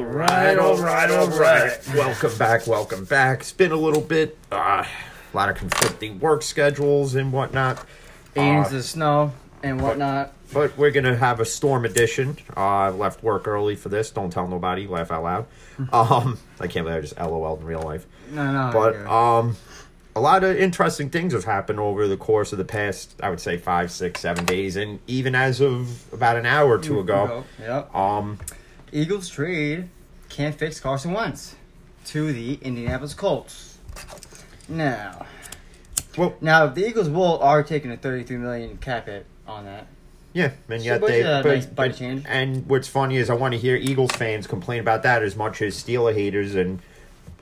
All right, all right, all right. Welcome back, welcome back. It's been a little bit, uh, a lot of conflicting work schedules and whatnot. Beans Uh, of snow and whatnot. but we're gonna have a storm edition. Uh, I left work early for this. Don't tell nobody. Laugh out loud. Um, I can't believe I just LOL in real life. No, no. But um, a lot of interesting things have happened over the course of the past, I would say, five, six, seven days, and even as of about an hour or two ago. Yep. Um, Eagles trade can't fix Carson Wentz to the Indianapolis Colts. Now, well, now the Eagles will are taking a 33 million cap hit on that. yeah, and So, yet but, they. but- nice but- change. And what's funny is I want to hear Eagles fans complain about that as much as Steeler haters and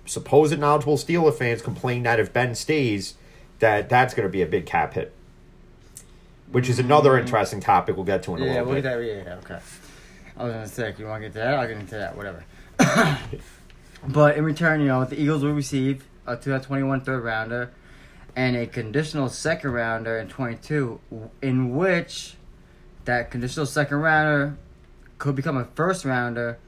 supposed knowledgeable Steeler fans complain that if Ben stays, that that's going to be a big cap hit. Which is another mm-hmm. interesting topic we'll get to in a. Yeah, little we'll bit. get that. Yeah, yeah, okay. I was gonna say, you want to get to that? I'll get into that. Whatever. but in return, you know, the Eagles will receive a 2021 third rounder and a conditional second rounder in 22, in which that conditional second rounder could become a first rounder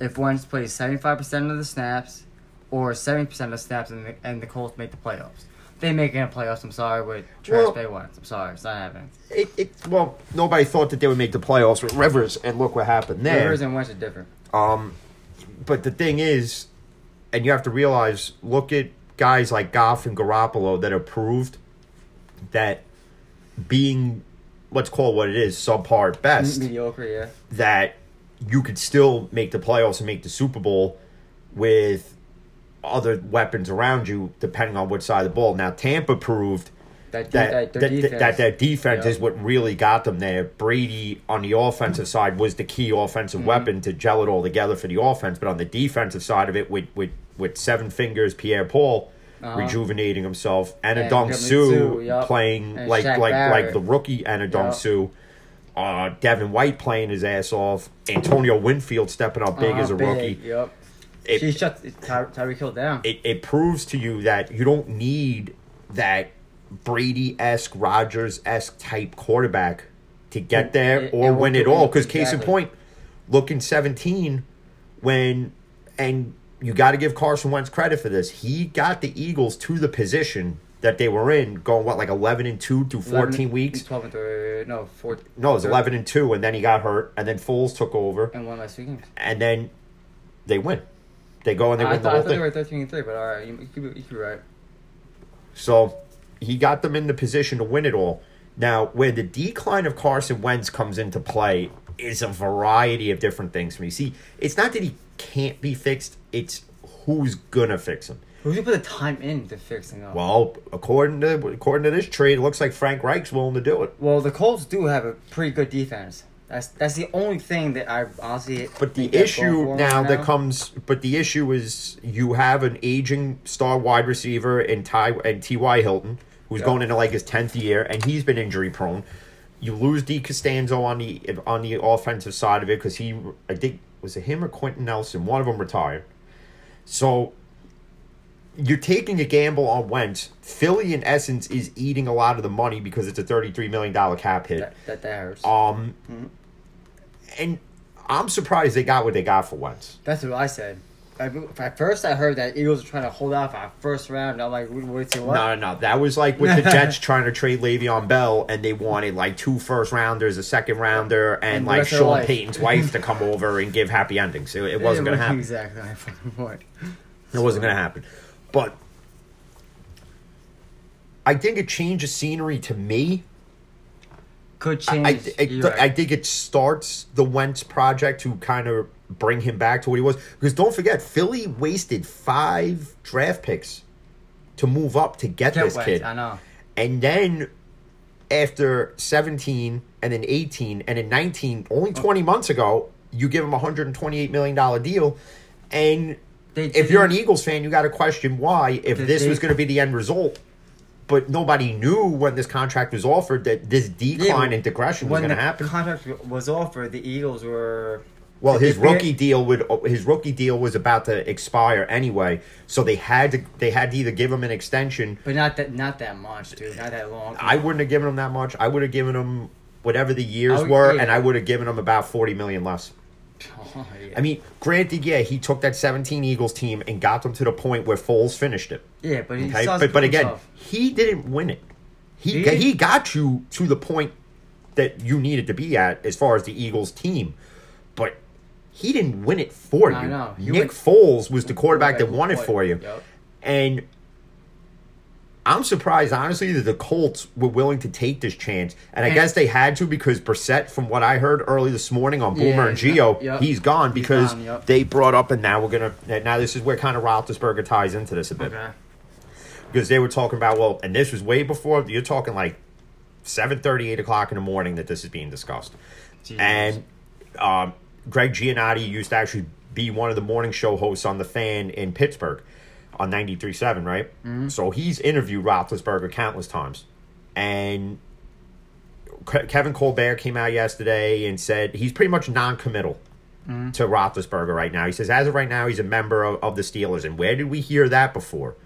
if Wentz plays 75% of the snaps or 70% of the snaps and the, and the Colts make the playoffs. They make it in the playoffs, I'm sorry, with Trash Well- Bay Wentz. I'm sorry, it's not happening. It, it, well, nobody thought that they would make the playoffs with Rivers, and look what happened there. Rivers and Wentz are different. Um, but the thing is, and you have to realize, look at guys like Goff and Garoppolo that have proved that being, let's call it what it is, subpar best, Mediocre, yeah. that you could still make the playoffs and make the Super Bowl with other weapons around you, depending on which side of the ball. Now, Tampa proved That, that that, that, their that, defense. that their defense Yeah. is what really got them there. Brady on the offensive side was the key offensive Mm-hmm. weapon to gel it all together for the offense, but on the defensive side of it, with with with seven fingers, Pierre Paul Uh-huh. rejuvenating himself, and And Adong Kevin Sue Sue, playing And like Shaq like like the rookie Anadong Yup. Suh. Uh, Devin White playing his ass off. Antonio Winfield stepping up big Uh-huh, as a big, rookie. Yep. It- she shut Ty- Tyreek Hill down. it, it proves to you that you don't need that Brady esque, Rodgers esque type quarterback to get there It- or win it all. Because case in point, look in seventeen when and you got to give Carson Wentz credit for this. He got the Eagles to the position that they were in, going what like eleven and two through 11 fourteen weeks. 12 and 3, no, 4. No, it was eleven and two, and then he got hurt, and then Foles took over, And one last games. and then they win. They go and they I win the thought, I whole thought thing. they were 13 and 3, but alright, you, you, could be- you could be right. So he got them in the position to win it all. Now, where the decline of Carson Wentz comes into play is a variety of different things for me. See, it's not that he can't be fixed, it's who's gonna fix him. Who's going to put the time in to fix it up? Well, according to according to this trade, it looks like Frank Reich's willing to do it. Well, the Colts do have a pretty good defense. That's that's the only thing that I honestly. But the issue for now that comes, but the issue is you have an aging star wide receiver in Ty and T. Y. Hilton, who's Yeah. going into like his tenth year, and he's been injury prone. You lose D. Castonzo on the on the offensive side of it because he, I think, was it him or Quenton Nelson? One of them retired. So you're taking a gamble on Wentz. Philly, in essence, is eating a lot of the money because it's a thirty-three million dollar cap hit. That, that, that hurts. Um, and I'm surprised they got what they got for Wentz. That's what I said. I, at first, I heard that Eagles were trying to hold out for our first round. I'm like, wait, say what? No, no, no. That was like with the Jets trying to trade Le'Veon Bell, and they wanted like two first rounders, a second rounder, and, And like rest of their Sean life. Payton's wife to come over and give happy endings. It, it wasn't going to happen. Exactly fucking point. It wasn't going to happen. But I think a change of scenery to me Could change. I, I, right. I think it starts the Wentz project to kind of bring him back to what he was. Because don't forget, Philly wasted five draft picks to move up to get Can't this wait, kid. I know. And then after 17 and then 18 and then 19, only 20 months ago, you give him a $128 million deal. And They if you're an Eagles fan, you got to question why, if this was going to be the end result. But nobody knew when this contract was offered that this decline Yeah, in digression was going to happen. When the contract was offered, the Eagles were. Well, his rookie deal would his rookie deal was about to expire anyway, so they had to they had to either give him an extension. But not that, not that much, dude. Not that long. I wouldn't have given him that much. I would have given him whatever the years would- were, yeah. and I would have given him about forty million less. Oh, yeah. I mean, granted, yeah, he took that 17 Eagles team and got them to the point where Foles finished it. yeah, but Okay, but but again, himself. he didn't win it. He He got, he got you to the point that you needed to be at as far as the Eagles team, but he didn't win it for I you. know. Nick went- Foles was the quarterback that won it for you, Yep. and I'm surprised, honestly, that the Colts were willing to take this chance. And I And- guess they had to because Brissett, from what I heard early this morning on Boomer Yeah, and he's Gio, yep. he's gone He's because gone, yep. they brought up, and now we're gonna. Now this is where kind of Roethlisberger ties into this a bit Okay. because they were talking about well, and this was way before. You're talking like 7:30, 8 o'clock in the morning that this is being discussed, Jesus. and um, Gregg Giannotti used to actually be one of the morning show hosts on the Fan in Pittsburgh on 93.7, right? Mm-hmm. So he's interviewed Roethlisberger countless times, and Kevin Colbert came out yesterday and said he's pretty much non-committal mm-hmm. to Roethlisberger right now. He says as of right now he's a member of, of the Steelers, and where did we hear that before?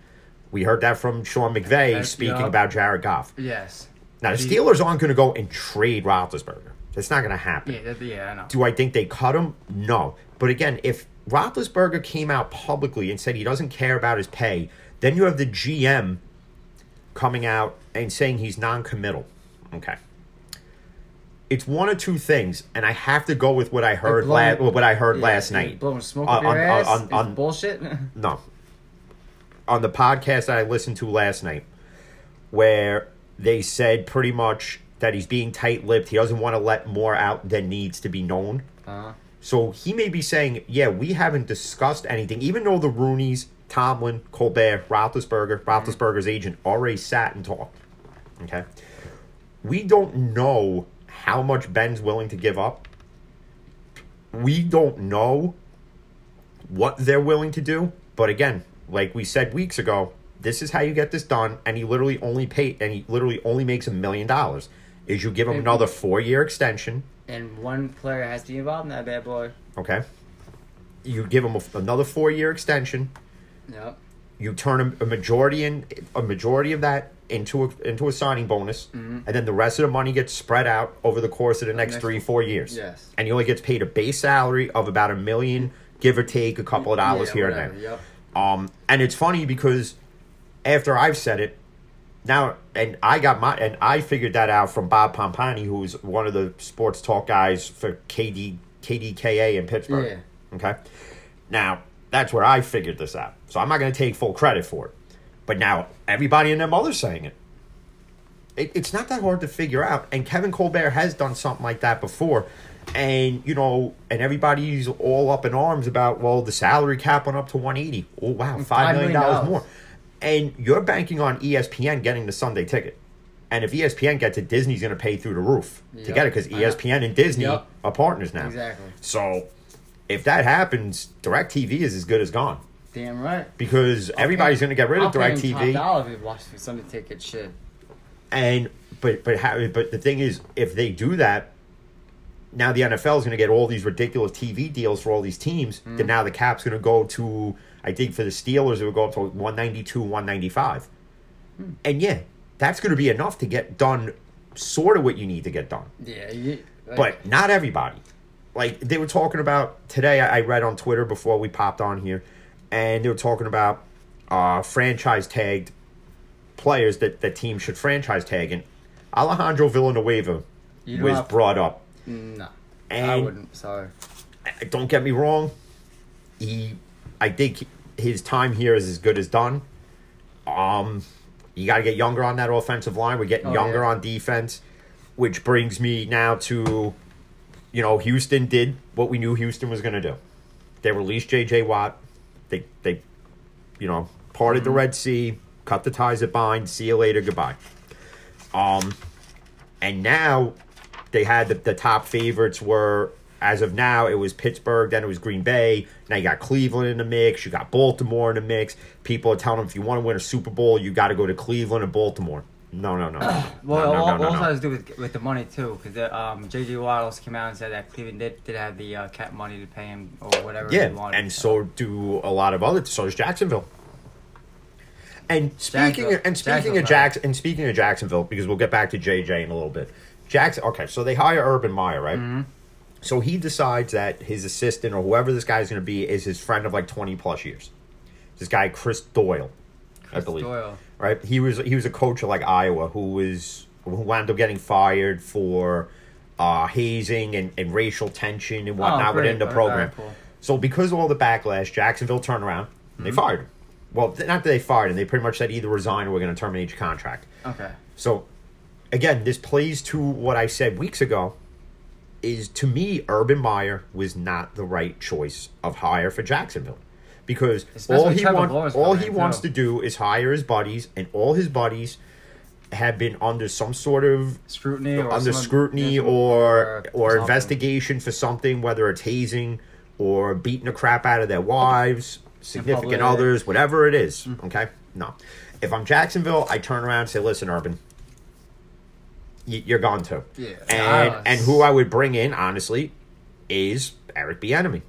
We heard that from Sean McVay speaking yeah. about Jared Goff. Yes. Now the He- Steelers aren't going to go and trade Roethlisberger. That's not going to happen. Yeah, yeah, I know. Do I think they cut him? No. But again, if Roethlisberger came out publicly and said he doesn't care about his pay, then you have the GM coming out and saying he's non-committal. Okay. It's one of two things, and I have to go with what I heard la- blowing- what I heard Yeah, last night. Blowing smoke On- up your on- ass. on- is on- bullshit. No. On the podcast that I listened to last night, where they said pretty much that he's being tight lipped. He doesn't want to let more out than needs to be known. uh, So he may be saying, yeah, we haven't discussed anything, even though the Rooney's, Tomlin, Colbert, Roethlisberger, mm-hmm. Roethlisberger's agent already sat and talked. Okay? We don't know how much Ben's willing to give up. We don't know what they're willing to do. But again, like we said weeks ago, this is how you get this done. And he literally only pay and he literally only makes a million dollars. Is you give him another four year extension. And one player has to be involved in that bad boy. Okay. You give him a, another four year extension. Yep. You turn a, a majority in a majority of that into a into a signing bonus, and then the rest of the money gets spread out over the course of the next next- three four years. Yes. And he only gets paid a base salary of about a million, give or take a couple of dollars Yeah, here whatever, and there. Yep. Um, and it's funny because after I've said it, now and I got my and I figured that out from Bob Pompeani, who's one of the sports talk guys for KD KDKA in Pittsburgh. Okay, now that's where I figured this out. So I'm not going to take full credit for it. But now everybody and their mother's saying it. it. It's not that hard to figure out. And Kevin Colbert has done something like that before. And, you know, and everybody's all up in arms about, well, the salary cap went up to 180. Oh, wow, $5 $5 million million more. And you're banking on ESPN getting the Sunday ticket. And if ESPN gets it, Disney's going to pay through the roof to get it because ESPN and Disney Yep. are partners now. Exactly. So if that happens, DirecTV is as good as gone Damn right. because everybody's going to get rid I'll of pay DirecTV. if he watches the Sunday ticket shit. And but but how, but the thing is, if they do that, now the NFL is going to get all these ridiculous TV deals for all these teams. Mm. Then now the cap's going to go to I think for the Steelers it would go up to one ninety two, one ninety five, Hmm. and yeah, that's going to be enough to get done sort of what you need to get done. Yeah. You, like, but not everybody. Like they were talking about today, I read on Twitter before we popped on here, and they were talking about uh, franchise tagged players that that team should franchise tag, and Alejandro Villanueva was have- brought up. no, I wouldn't. Sorry. uh, don't get me wrong, he, I think his time here is as good as done. Um, you got to get younger on that offensive line. We're getting Oh, younger yeah. on defense, which brings me now to, you know, Houston did what we knew Houston was going to do. They released J.J. Watt. They they, you know, parted the Mm-hmm. Red Sea, cut the ties that bind. See you later. Goodbye. Um, and now they had the, the top favorites were as of now it was Pittsburgh, then it was Green Bay. Now you got Cleveland in the mix, you got Baltimore in the mix. People are telling them if you want to win a Super Bowl, you got to go to Cleveland and Baltimore. No, no, no. Well, no, no, all, no, also no. has to do with with the money too, because um, J.J. Watt came out and said that Cleveland did, did have the uh, cap money to pay him or whatever. he Yeah, wanted. and so do a lot of other. So does Jacksonville. And speaking and speaking of Jacksonville. Jacks and speaking of Jacksonville, because we'll get back to JJ in a little bit. Jackson. Okay, so they hire Urban Meyer, right? Mm-hmm. So he decides that his assistant or whoever this guy is going to be is his friend of like 20 plus years. This guy, Chris Doyle, I believe. Doyle. Right? He was he was a coach of like Iowa who was who wound up getting fired for uh, hazing and, and racial tension and whatnot Oh, within the program. right, cool. So because of all the backlash, Jacksonville turned around they Mm-hmm. fired him. Well, not that they fired him. They pretty much said either resign or we're going to terminate your contract. Okay. So, again, this plays to what I said weeks ago. Is to me, Urban Meyer was not the right choice of hire for Jacksonville, because Especially all he wants, all he wants to do is hire his buddies, and all his buddies have been under some sort of Scrutiny or under scrutiny or or something. investigation for something, whether it's hazing or beating the crap out of their wives, significant others, whatever it is. Mm. Okay, no. If I'm Jacksonville, I turn around and say, "Listen, Urban, you're gone too." Yeah. And and who I would bring in, honestly, is Eric Bieniemy,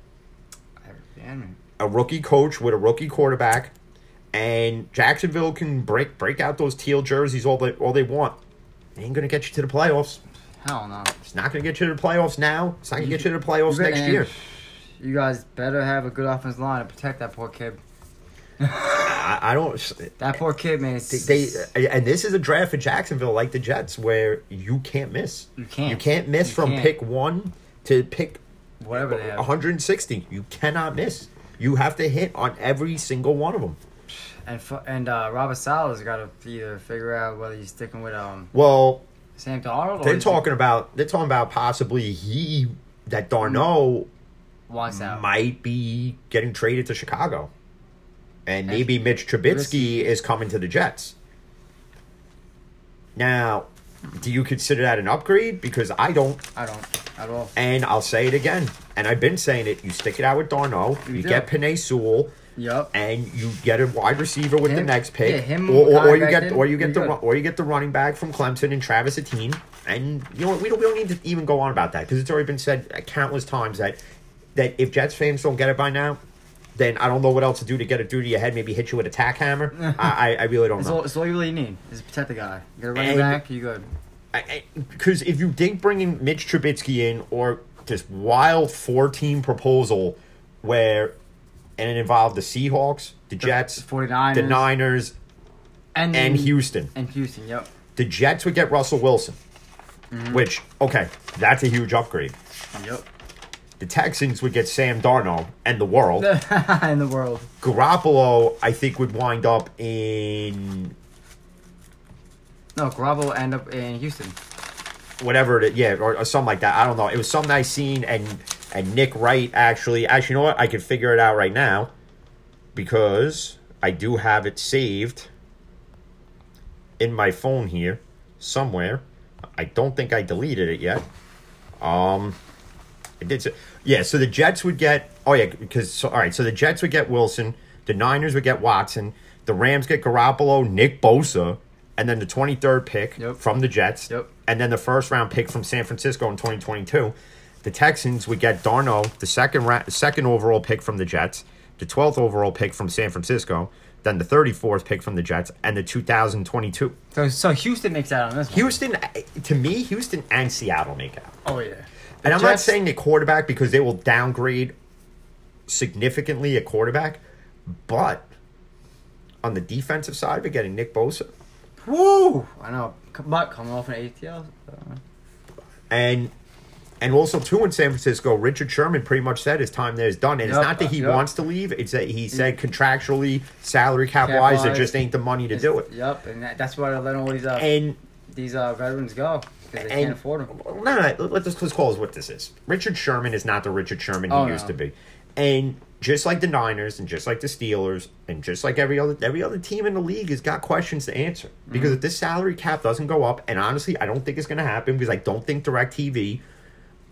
Yeah, man. a rookie coach with a rookie quarterback. And Jacksonville can break break out those teal jerseys all they all they want. They ain't gonna get you to the playoffs. Hell no. It's not going to get you to the playoffs now. It's not going to get you to the playoffs next year. You guys better have a good offensive line to protect that poor kid. I, I don't. That poor kid, man. They, and this is a draft for Jacksonville, like the Jets, where you can't miss. You can't. You can't miss You from can't. pick one to pick whatever they have. 160. You cannot miss. You have to hit on every single one of them. And and uh, Robert Saleh's got to either figure out whether he's sticking with um Well, Sam Darnold they're talking about they're talking about possibly he that Darno wants out. might be getting traded to Chicago. And maybe Mitch Trubisky is coming to the Jets. Now, do you consider that an upgrade? Because I don't. I don't at all. And I'll say it again. And I've been saying it. You stick it out with Darno. You, You get Penei Sewell. Yup. And you get a wide receiver with the next pick, yeah, him, or, or, or you get, or you get the, good. or you get the running back from Clemson and Travis Etienne, and you know what? We don't, we don't need to even go on about that because it's already been said countless times that that if Jets fans don't get it by now, then I don't know what else to do to get it through to your head. Maybe hit you with a tack hammer. I, I, really don't It's know. all, it's all you really need is protect the guy. Get a running And- back, you good. Because if you think bringing Mitch Trubisky in or this wild four-team proposal where and it involved the Seahawks, the Jets, 49ers. the Niners, and and Houston. And Houston, yep. The Jets would get Russell Wilson, Mm-hmm. which okay, that's a huge upgrade. Yep. The Texans would get Sam Darnold and the world. in the world. Garoppolo, I think, would wind up in No, Garoppolo will end up in Houston. whatever it, yeah, or, or something like that. I don't know. It was something I seen, and and Nick Wright actually, actually, you know what? I can figure it out right now because I do have it saved in my phone here somewhere. I don't think I deleted it yet. Um, I did. say- Yeah, so the Jets would get. Oh yeah, because so, all right. So the Jets would get Wilson. The Niners would get Watson. The Rams get Garoppolo, Nick Bosa, and then the twenty third pick Yep. from the Jets. Yep. And then the first round pick from San Francisco in twenty twenty two. The Texans would get Darno, the second ra- second overall pick from the Jets, the twelfth overall pick from San Francisco, then the thirty fourth pick from the Jets, and the two thousand twenty two. So so Houston makes out on this one. Houston, eh, to me, Houston and Seattle make out. Oh yeah. And I'm not saying the quarterback because they will downgrade significantly a quarterback, but on the defensive side, we're getting Nick Bosa. Woo! I know. But coming off an ACL. And and also too in San Francisco, Richard Sherman pretty much said his time there is done. And Yep, it's not that he yep. wants to leave, it's that he said contractually, salary cap wise, there just ain't the money to do it. Yep, and that, that's why they're letting all these uh, And these uh, veterans go because they and can't afford them. No, no, no, let's just let's call it what this is. Richard Sherman is not the Richard Sherman he Oh, used no. to be, and just like the Niners, and just like the Steelers, and just like every other every other team in the league has got questions to answer. Because Mm-hmm. if this salary cap doesn't go up, and honestly, I don't think it's going to happen because I don't think Directv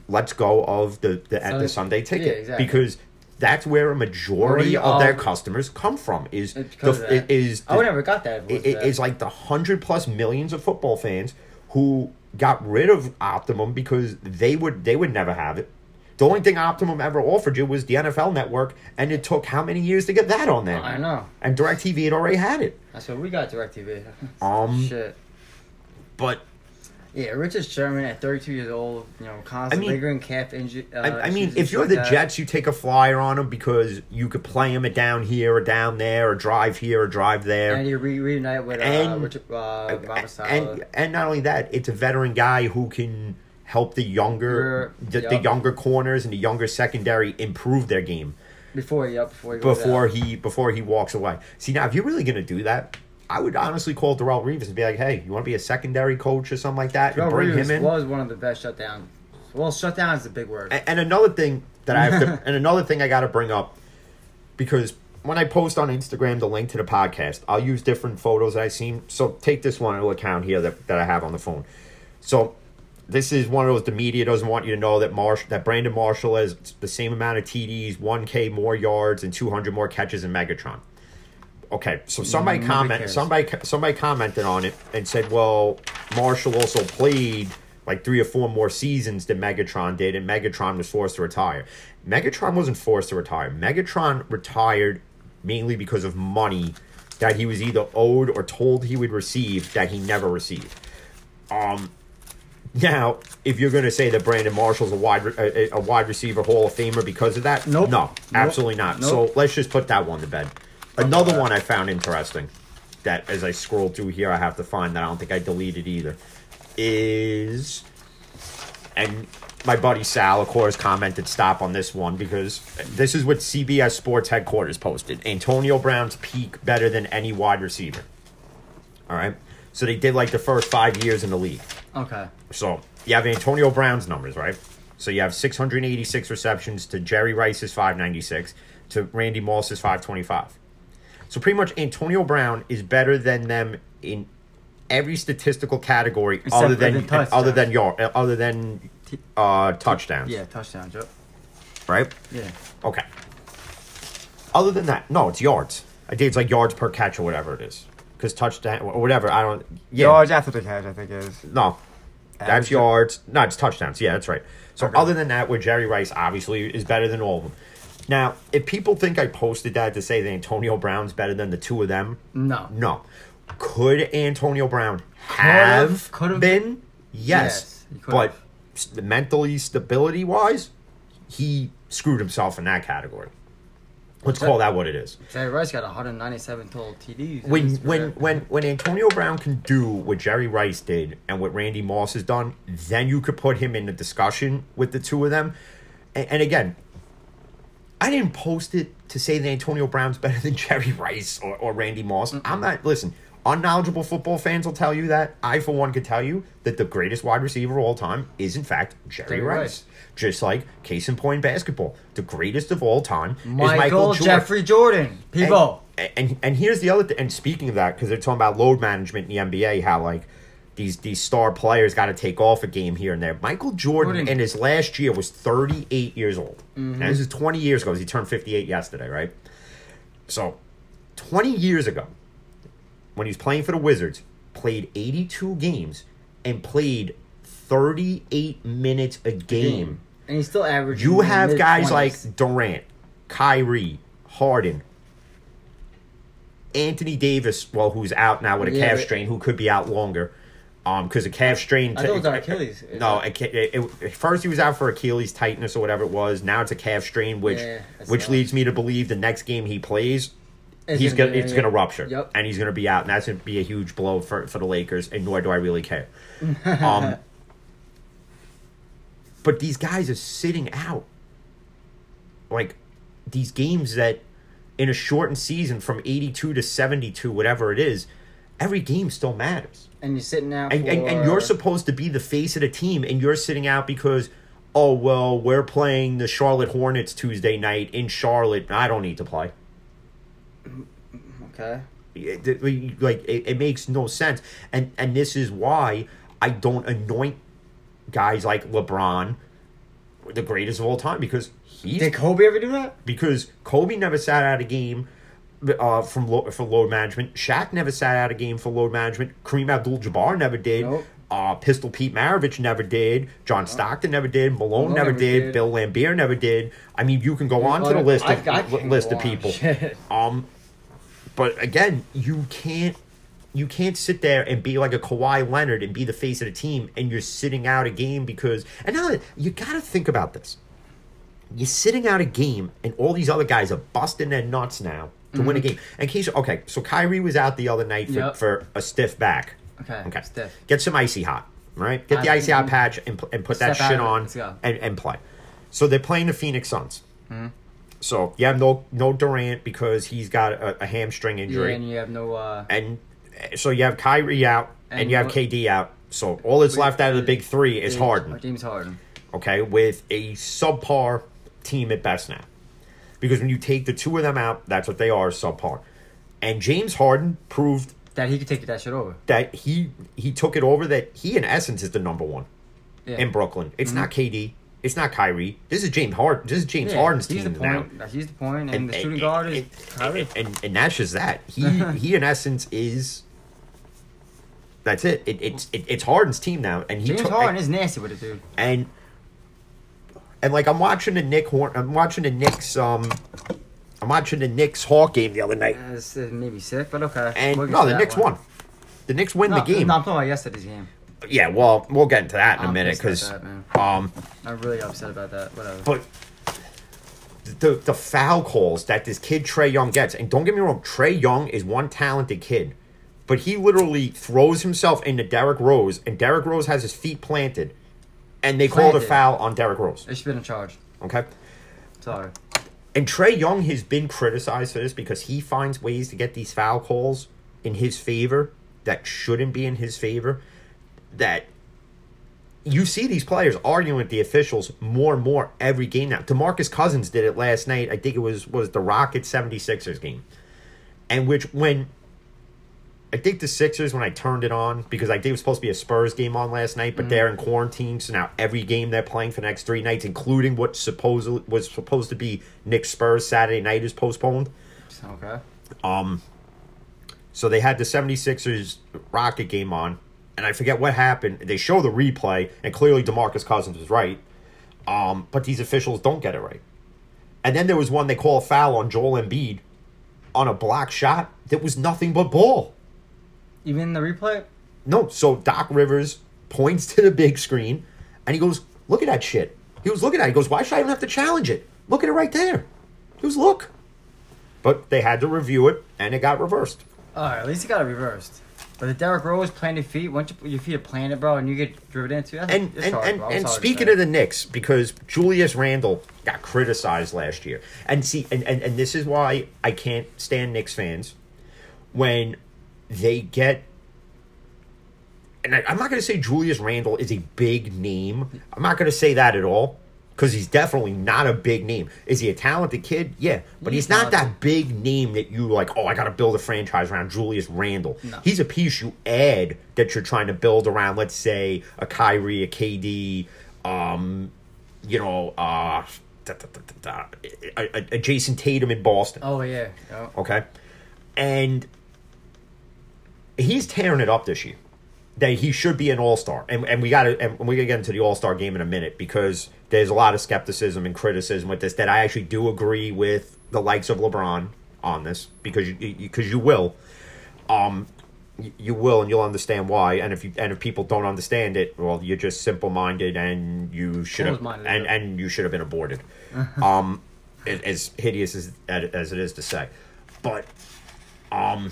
lets go of the the, at the Sunday- Sunday ticket yeah, exactly. because. That's where a majority Majority of their customers come from. Is the, of is I the- never got that. it, it is like the hundred plus millions of football fans who got rid of Optimum because they would they would never have it. The only thing Optimum ever offered you was the NFL Network, and it took how many years to get that on there? I know. And Directv had already had it. That's what we got Directv. Um, Shit. But Yeah, Richard Sherman at 32 years old, you know, constantly mean- lingering calf injury. Uh, I, I mean, if you're shit the that. Jets, you take a flyer on him because you could play him at down here or down there, or drive here or drive there. and you re- reunite with uh, And- Richard, uh, and and not only that, it's a veteran guy who can help the younger the, the younger corners and the younger secondary improve their game before he, up before he before he before he walks away. See now, if you're really gonna do that, I would honestly call Darrelle Revis and be like, "Hey, you want to be a secondary coach or something like that, and bring Reeves him in." was one of the best shutdowns. Well, shutdown is a big word. And, and another thing that I have to, and another thing I got to bring up, because when I post on Instagram the link to the podcast, I'll use different photos I've seen. So take this one into account here that, that I have on the phone. So this is one of those the media doesn't want you to know that Marsh that Brandon Marshall has the same amount of TDs, one K more yards, and two hundred more catches in Megatron. Okay, so somebody Nobody comment somebody somebody commented on it and said, "Well, Marshall also played like three or four more seasons than Megatron did, and Megatron was forced to retire." Megatron wasn't forced to retire. Megatron retired mainly because of money that he was either owed or told he would receive that he never received. Um, now, if you're going to say that Brandon Marshall's a wide a, a wide receiver Hall of Famer because of that, Nope. no, Nope. absolutely not. Nope. So let's just put that one to bed. Another one I found interesting that as I scroll through here, I have to find that I don't think I deleted either is, and my buddy Sal, of course, commented stop on this one because this is what CBS Sports headquarters posted. Antonio Brown's peak better than any wide receiver. All right. So they did like the first five years in the league. okay. So you have Antonio Brown's numbers, right? So you have 686 receptions to Jerry Rice's 596 to Randy Moss's 525. So pretty much Antonio Brown is better than them in every statistical category Except other than the other than yard other than uh, touchdowns, Yeah, touchdowns. Joe. right? Yeah. Okay. Other than that, no, it's yards. I think it's like yards per catch or whatever it is. Because touchdown or whatever, I don't. Yeah, Yards after the catch, I think is. no, that's yards. No, it's touchdowns. Yeah, that's right. So Okay. other than that, where Jerry Rice obviously is better than all of them. Now, if people think I posted that to say that Antonio Brown's better than the two of them, No. no. Could Antonio Brown have could've- been? Yes, Yes, but mentally, stability wise, he screwed himself in that category. Let's call that what it is. Jerry Rice got 197 total TDs. when when when when Antonio Brown can do what Jerry Rice did and what Randy Moss has done, then you could put him in the discussion with the two of them. And, and again, I didn't post it to say that Antonio Brown's better than Jerry Rice or, or Randy Moss. I'm not listen. Unknowledgeable football fans will tell you that. I, for one, could tell you that the greatest wide receiver of all time is, in fact, Jerry, Jerry Rice. Rice. Just like case in point basketball, the greatest of all time Michael, is Michael Jordan. Jeffrey Jordan. People. And, and and here's the other thing. And speaking of that, because they're talking about load management in the NBA, how like these these star players got to take off a game here and there. Michael Jordan, Jordan. in his last year was 38 years old. Now this is 20 years ago. He turned 58 yesterday, right? So 20 years ago, when he was playing for the Wizards, played 82 games and played 38 minutes a game. and he's still averaging. You have guys 20s. like Durant, Kyrie, Harden, Anthony Davis, well, who's out now with a Yeah, calf strain, who could be out longer. Um, because a calf strain. I thought it was Achilles. No, it, it, it, first he was out for Achilles tightness or whatever it was. Now it's a calf strain, which Yeah, which leads me to believe the next game he plays, It's he's gonna gonna it's gonna rupture, Yep. and he's gonna be out, and that's gonna be a huge blow for for the Lakers. And nor do I really care. Um, but these guys are sitting out, like these games that in a shortened season from eighty two to seventy two, whatever it is, every game still matters. And you're sitting out. And, and, and you're supposed to be the face of the team, and you're sitting out because, oh, well, we're playing the Charlotte Hornets Tuesday night in Charlotte. I don't need to play. Okay. It- it- like, it, it makes no sense. And, and this is why I don't anoint guys like LeBron the greatest of all time because he Did Kobe ever do that? because Kobe never sat out a game uh, from lo- for load management. Shaq never sat out a game for load management. Kareem Abdul-Jabbar never did. Nope. Uh, Pistol Pete Maravich never did. John Stockton never did. Malone, Malone never never did. did. Bill Laimbeer never did. I mean, you can go on to the list of I list of people. Um, but again, you can't you can't sit there and be like a Kawhi Leonard and be the face of the team and you're sitting out a game because and now you got to think about this. You're sitting out a game and all these other guys are busting their nuts now to win a game. And case okay, so Kyrie was out the other night for, Yep. for a stiff back. Okay. Okay. Stiff. Get some icy hot, right? Get the icy hot patch and, and put that shit on and, and play. So they're playing the Phoenix Suns. Mm-hmm. So you have no no Durant because he's got a, a hamstring Yeah, injury, and you have no. uh and so you have Kyrie out and, And you have KD out. So all that's left out of the big three is James- Harden James Harden. okay, with a subpar team at best now. Because when you take the two of them out, that's what they are, subpar. And James Harden proved That he could take that shit over. that he he took it over that he in essence is the number one Yeah. in Brooklyn. It's mm-hmm. not KD. It's not Kyrie. This is James Harden. This is James Yeah, Harden's he's team the now. point. He's the point. point, and, the shooting guard is Kyrie. and, and, and that's just that. He he in essence is. That's it. it it's it, it's Harden's team now, and he James took, Harden is nasty with it, dude. and and like I'm watching the Nick Horn. I'm watching the Knicks. Um, I'm watching the Knicks Hawk game the other night, Uh, maybe sick, but okay. and We'll no, the Knicks one. won. The Knicks win No, the game. No, I'm talking about yesterday's game. Yeah, well, we'll get into that in a I'm minute because about that, man. um, I'm really upset about that. Whatever. but the the foul calls that this kid Trae Young gets, and don't get me wrong, Trae Young is one talented kid, but he literally throws himself into Derrick Rose, and Derrick Rose has his feet planted, and they called a foul on Derrick Rose. Should been in charge. Okay. Sorry. And Trae Young has been criticized for this because he finds ways to get these foul calls in his favor that shouldn't be in his favor. That you see these players arguing with the officials more and more every game now. DeMarcus Cousins did it last night. I think it was was the Rockets 76ers game. And which when I think the Sixers when I turned it on because I think it was supposed to be a Spurs game on last night, but they're in quarantine, so now every game they're playing for the next three nights, including what supposedly was supposed to be Nick Spurs Saturday night, is postponed. Okay. Um, so they had the 76ers Rocket game on, and I forget what happened. They show the replay, and clearly DeMarcus Cousins was right. Um, but these officials don't get it right. And then there was one they call a foul on Joel Embiid on a block shot that was nothing but ball. Even in the replay? No, so Doc Rivers points to the big screen and he goes, Look at that shit. He was looking at it. He goes, Why should I even have to challenge it? Look at it right there. He goes, Look. But they had to review it and it got reversed. All right, at least he got it reversed. But the Derrick Rose planted feet, once you, your feet are planted, bro, and you get driven into it, And and, hard, and, and speaking of the Knicks, because Julius Randle got criticized last year. And see and, and, and this is why I can't stand Knicks fans when they get and I, I'm not going to say Julius Randle is a big name. I'm not going to say that at all because he's definitely not a big name. Is he a talented kid? Yeah, but he's, He's not that big name that you like. Oh, I got to build a franchise around Julius Randle. No. He's a piece you add that you're trying to build around. Let's say a Kyrie, a KD, um, you know, uh, da, da, da, a, a, a Jayson Tatum in Boston. Oh, yeah. yeah. Okay. And he's tearing it up this year. That he should be an all star. And and we gotta and we're gonna get into the all star game in a minute because there's a lot of skepticism and criticism with this that I actually do agree with the likes of LeBron on this because you because you, will. Um you- you will and you'll understand why and if you and if people don't understand it well you're just simple minded and you should have and, and you should have been aborted um as, as hideous as as it is to say but um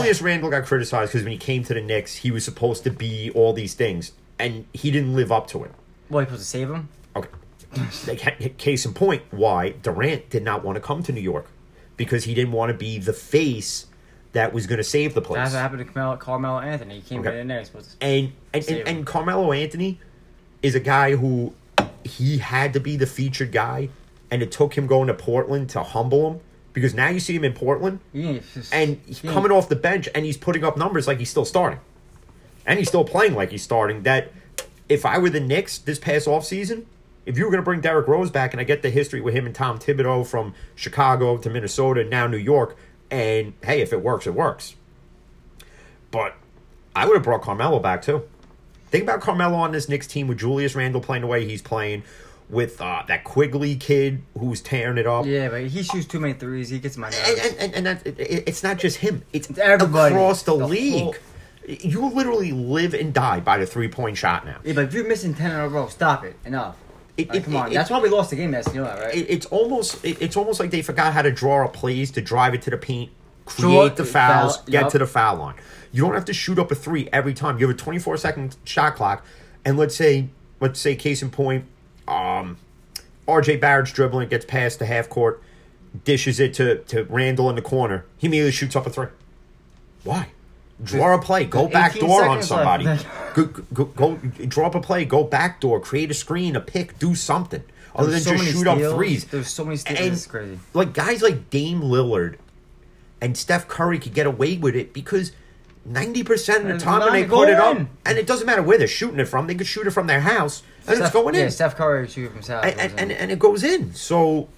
Julius Randle got criticized because when he came to the Knicks, he was supposed to be all these things, and he didn't live up to it. Well, you supposed to save him? Okay. Case in point, why Durant did not want to come to New York because he didn't want to be the face that was going to save the place. That's what happened to Carmelo, Carmelo Anthony. He came Okay. in there. He's supposed to. And and, and him. and Carmelo Anthony is a guy who he had to be the featured guy, and it took him going to Portland to humble him because now you see him in Portland just- and he's he coming off the bench and he's putting up numbers like he's still starting. And he's still playing like he's starting. That if I were the Knicks this past offseason, if you were going to bring Derrick Rose back, and I get the history with him and Tom Thibodeau from Chicago to Minnesota, now New York, and hey, if it works, it works. But I would have brought Carmelo back too. Think about Carmelo on this Knicks team with Julius Randle playing the way he's playing, with uh, that Quickley kid who's tearing it up. Yeah, but he shoots too many threes. He gets my And, nerves. and, and, and that, it, it- it's not just him, it's, It's everybody. across the, The league. whole- You literally live and die by the three point shot now. Yeah, but if you're missing ten in a row, stop it. Enough. It- Like, it- come on. That's why we lost the game. That's you know that, right? It, it's almost it, it's almost like they forgot how to draw up plays to drive it to the paint, create the fouls, foul, get yup. to the foul line. You don't have to shoot up a three every time. You have a 24 second shot clock, and let's say let's say case in point, um, R.J. Barrett's dribbling gets past the half court, dishes it to to Randle in the corner. He immediately shoots up a three. Why? Draw a play. Go back door on somebody. go, go, go, draw up a play. Go back door. Create a screen. A pick. Do something other than so just shoot up threes. There's so many steals. And- It's crazy. Like guys like Dame Lillard and Steph Curry could get away with it because ninety percent of the time when they put it up, and it doesn't matter where they're shooting it from, they could shoot it from their house and it's Steph- going yeah, in, Steph Curry shooting from himself. and, and, and, and it goes in. So,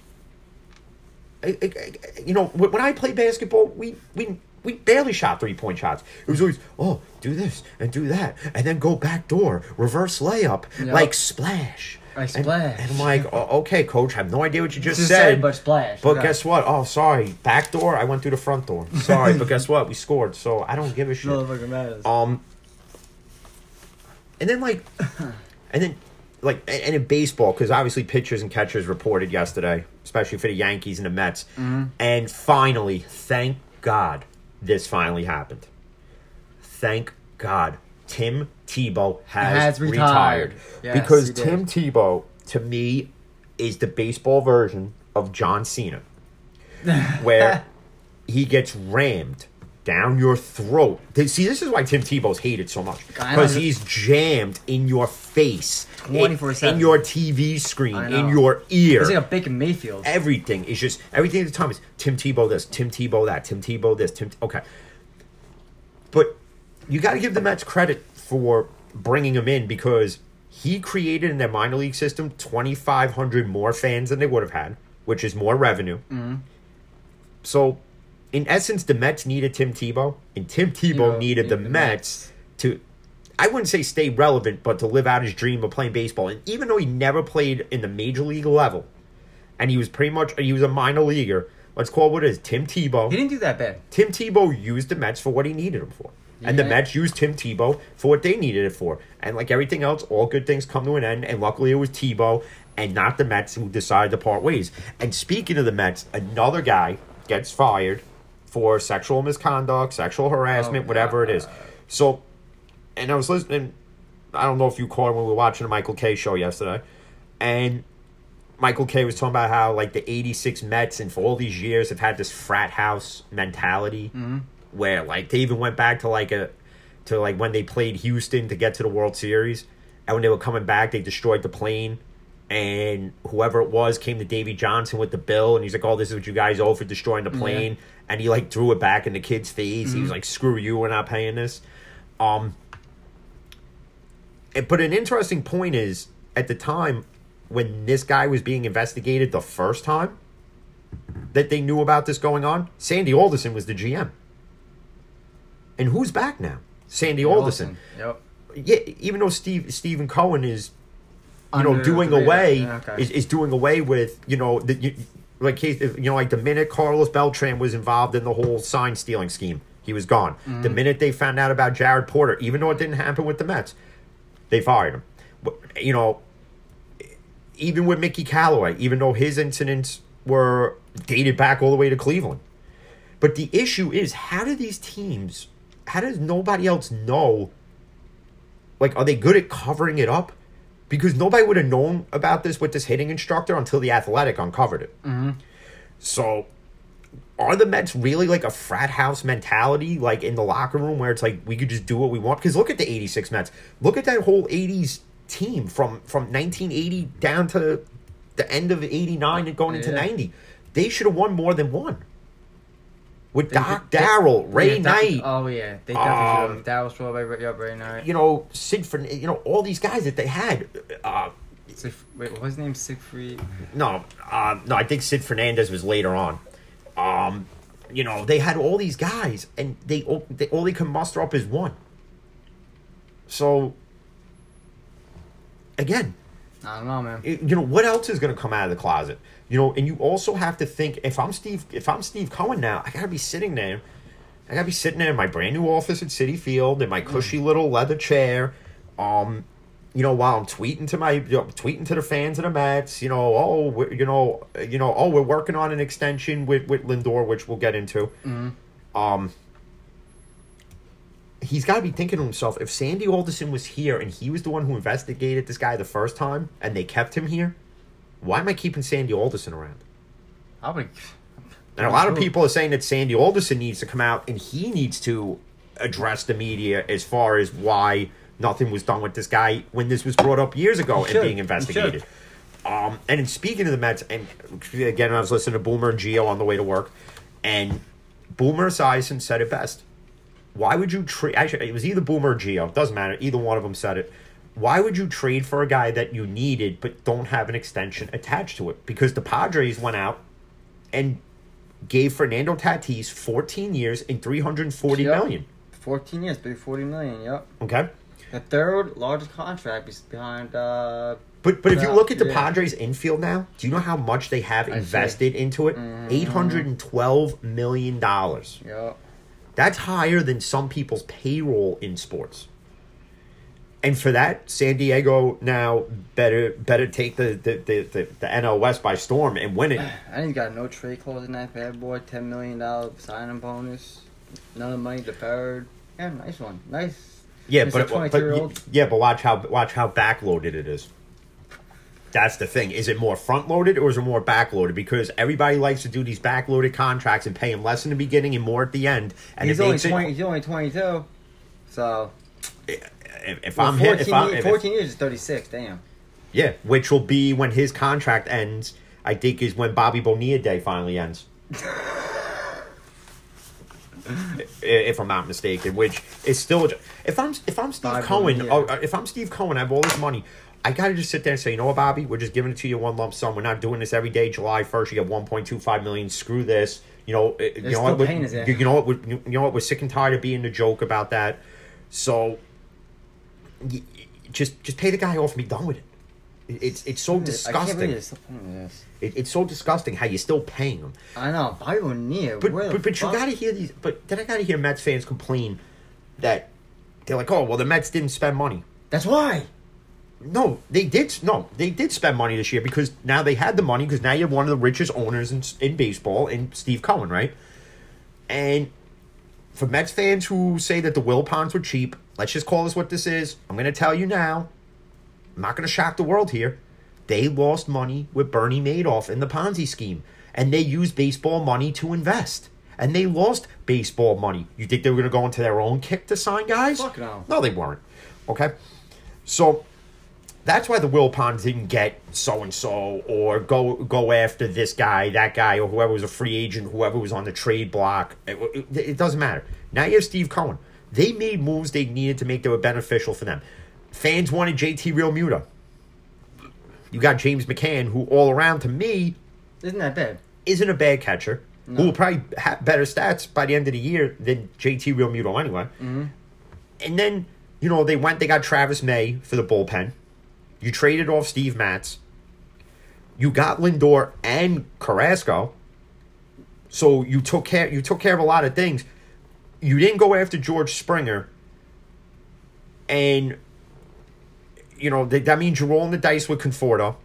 I, I, I- you know, when I play basketball, we we. We barely shot three point shots. It was always, oh, do this and do that, and then go back door, reverse layup, Yep. like splash. And- splash. And, I'm like, oh, okay, coach, I have no idea what you just, Just said, said, but splash. But Okay. guess what? Oh, sorry, back door. I went through the front door. Sorry, but guess what? We scored, so I don't give a shit. no matters. Um, and then like, and then like, and, in baseball, because obviously pitchers and catchers reported yesterday, especially for the Yankees and the Mets, Mm-hmm. and finally, thank God, this finally happened. Thank God, Tim Tebow has, Has retired, retired. Yes, because. Tim Tebow, to me, is the baseball version of John Cena, where he gets rammed down your throat. See, this is why Tim Tebow's hated so much because he's jammed in your face, in- 24/7. in your TV screen, in your ear. It's like a Baker Mayfield. Everything is just everything at the time is Tim Tebow this, Tim Tebow that, Tim Tebow this, Tim. Okay, but you got to give the Mets credit for bringing him in because he created in their minor league system twenty five hundred more fans than they would have had, which is more revenue. Mm-hmm. So, in essence, the Mets needed Tim Tebow, and Tim Tebow Tebow needed the the Mets to. I wouldn't say stay relevant, but to live out his dream of playing baseball. And even though he never played in the major league level, and he was pretty much he was a minor leaguer. Let's call it what it is. Tim Tebow. He didn't do that bad. Tim Tebow used the Mets for what he needed him for. And the Mets used Tim Tebow for what they needed it for. And like everything else, all good things come to an end. And luckily it was Tebow and not the Mets who decided to part ways. And speaking of the Mets, another guy gets fired for sexual misconduct, sexual harassment, Oh, whatever it is. So, and I was listening, I don't know if you caught it when we were watching the Michael Kay show yesterday. And Michael Kay was talking about how like the '86 Mets and for all these years have had this frat house mentality, mm-hmm. where like they even went back to like a to like when they played Houston to get to the World Series, and when they were coming back, they destroyed the plane, and whoever it was came to Davey Johnson with the bill, and he's like, "Oh, this is what you guys owe for destroying the plane," and he like threw it back in the kid's face. He was like, "Screw you, we're not paying this." Um, and- but an interesting point is at the time when this guy was being investigated the first time that they knew about this going on, Sandy Alderson was the GM. And who's back now? Sandy Alderson. Yep. Yeah, even though Steve Steven Cohen is you know doing away Okay. is, is doing away with you know the you, like case you know like the minute Carlos Beltran was involved in the whole sign stealing scheme, he was gone. The Mm-hmm. minute they found out about Jared Porter, even though it didn't happen with the Mets, they fired him. But, You know, even with Mickey Callaway, even though his incidents were dated back all the way to Cleveland. But the issue is, how do these teams, how does nobody else know? Like, are they good at covering it up? Because nobody would have known about this with this hitting instructor until the athletic uncovered it. Mm-hmm. So, are the Mets really like a frat house mentality, like in the locker room, where it's like we could just do what we want? Because look at the '86 Mets. Look at that whole '80s team from from 1980 down to the end of '89 and going into '90. They should have won more than one. With They Doc Darryl, Ray Yeah, Knight, Oh yeah, they definitely Um. Darryl Strawberry, Ray Knight. you know Sid, Fern- you know all these guys that they had. Uh, Sig- wait, what was his name? Siegfried. No, um, no, I think Sid Fernandez was later on. Um, you know, they had all these guys, and they, all- they all they can muster up is one. So, again, I don't know, man. You know what else is going to come out of the closet you know and you also have to think if i'm steve if i'm steve cohen now i gotta be sitting there i gotta be sitting there in my brand new office at Citi Field in my cushy little leather chair um you know while i'm tweeting to my you know, tweeting to the fans of the mets you know oh we're, you know you know oh we're working on an extension with with lindor which we'll get into. Um he's got to be thinking to himself if Sandy Alderson was here and he was the one who investigated this guy the first time and they kept him here, why am I keeping Sandy Alderson around? I would. And a lot of people are saying that Sandy Alderson needs to come out and he needs to address the media as far as why nothing was done with this guy when this was brought up years ago and being investigated. Um, and in speaking of the Mets, and again, I was listening to Boomer and Gio on the way to work, and Boomer Esiason said it best. Why would you trade? Actually, it was either Boomer or Gio. Doesn't matter. Either one of them said it. Why would you trade for a guy that you needed but don't have an extension attached to it? Because the Padres went out and gave Fernando Tatis 14 years and 340 Yep. million. 14 years, 340 million. Yep. Okay. The third largest contract is behind. uh But but if you look at the yeah. Padres infield now, do you know how much they have. Mm-hmm. invested into it? Eight hundred and twelve million dollars. Yep. That's higher than some people's payroll in sports. And for that, San Diego now better better take the the, the, the, the NL West by storm and win it. I he's got no trade clause in that bad boy. $10 million signing bonus. None of the money deferred. Yeah, nice one. Nice. Yeah, but, but 22-year-old. yeah, but watch how watch how backloaded it is. That's the thing. Is it more front loaded or is it more backloaded? Because everybody likes to do these backloaded contracts and pay him less in the beginning and more at the end. And he's only makes it- He's only 22. So if, if well, I'm 14, hit, if I'm, years, if- 14 years is 36. Damn. yeah, which will be when his contract ends. I think is when Bobby Bonilla Day finally ends. If I'm not mistaken, which is still if I'm if I'm Steve Bobby Cohen, Bonilla. oh, if I'm Steve Cohen, I have all this money. I gotta just sit there and say, you know what, Bobby, we're just giving it to you one lump sum. We're not doing this every day. July first, you get 1.25 million. Screw this. You know, uh, you know what? we- paying his ass. You you know what? You know what? We're sick and tired of being the joke about that. So, just just pay the guy off and be done with it. It- It's it's so I can't disgusting. believe still paying this. It, it's so disgusting how you're still paying them. I know. But but, but you got to hear these. But then I got to hear Mets fans complain that they're like, oh well, the Mets didn't spend money. That's why. No, they did. No, they did spend money this year because now they had the money because now you have one of the richest owners in, in baseball in Steve Cohen, right? And for Mets fans who say that the Wilpons were cheap, let's just call this what this is. I'm going to tell you now. I'm not going to shock the world here. They lost money with Bernie Madoff in the Ponzi scheme, and they used baseball money to invest. And they lost baseball money. You think they were going to go into their own kick to sign guys? Fuck no. No, they weren't. Okay? So that's why the Wilpons didn't get so and so or go go after this guy, that guy, or whoever was a free agent, whoever was on the trade block. It, it- it doesn't matter. Now you have Steve Cohen. They made moves they needed to make that were beneficial for them. Fans wanted JT Realmuto. You got James McCann, who all around to me Isn't that bad? isn't a bad catcher, who will probably have better stats by the end of the year than JT Realmuto anyway. Mm-hmm. And then, you know, they went, they got Trevor May for the bullpen. You traded off Steve Matz. You got Lindor and Carrasco. So you took care you took care of a lot of things. You didn't go after George Springer. And you know, that, that means you're rolling the dice with Conforto.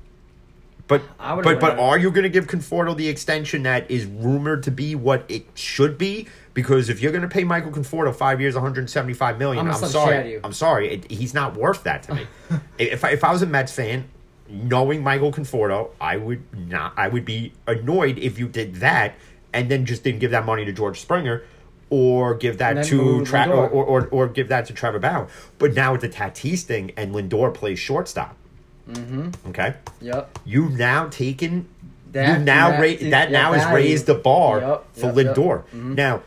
But but but are you going to give Conforto the extension that is rumored to be what it should be? Because if you're going to pay Michael Conforto five years, 175 million, I'm I'm, gonna slap the shit out of sorry. I'm sorry, it, he's not worth that to me. if I, if I was a Mets fan, knowing Michael Conforto, I would not. I would be annoyed if you did that and then just didn't give that money to George Springer. Or give that to Tra- or, or, or give that to Trevor Bauer. But now with the Tatis thing and Lindor plays shortstop. Mm-hmm. Okay, Yep. you've now taken That- you now that- ra- yeah, that now has raised the bar Yep, for yep, yep. Lindor. Mhm. Now,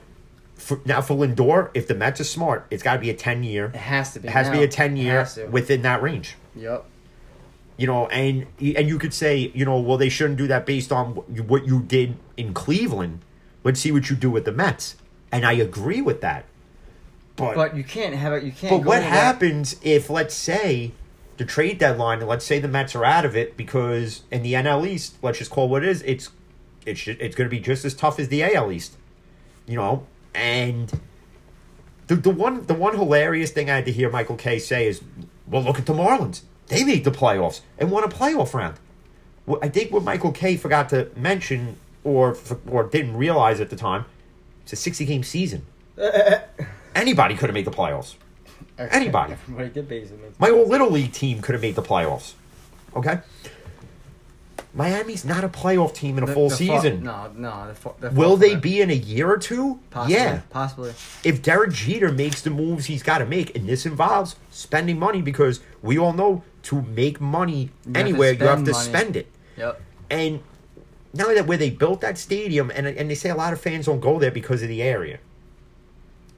for, now for Lindor, if the Mets are smart, it's got to be a ten year. It has to be. It has to be a ten year within that range. Yep. You know, and and you could say, you know, well, they shouldn't do that based on what you- what you did in Cleveland. Let's see what you do with the Mets, and I agree with that. But But you can't have it. You can't. but what into that- happens if, let's say, the trade deadline, and let's say the Mets are out of it because in the NL East, let's just call it what it is. It's it's it's going to be just as tough as the AL East, you know. And the the one the one hilarious thing I had to hear Michael Kay say is, "Well, look at the Marlins. They made the playoffs and won a playoff round." Well, I think what Michael Kay forgot to mention or or didn't realize at the time, it's a sixty game season. Anybody could have made the playoffs. Anybody. Everybody did basically. My old little league team could have made the playoffs. Okay. Miami's not a playoff team in a The- full the season. no, no. The, Will they be in a year or two? Possibly, Yeah. possibly. If Derek Jeter makes the moves he's got to make, and this involves spending money because we all know to make money have to anywhere, you have to money. spend it. Yep. And not only that, where they built that stadium, and and they say a lot of fans don't go there because of the area.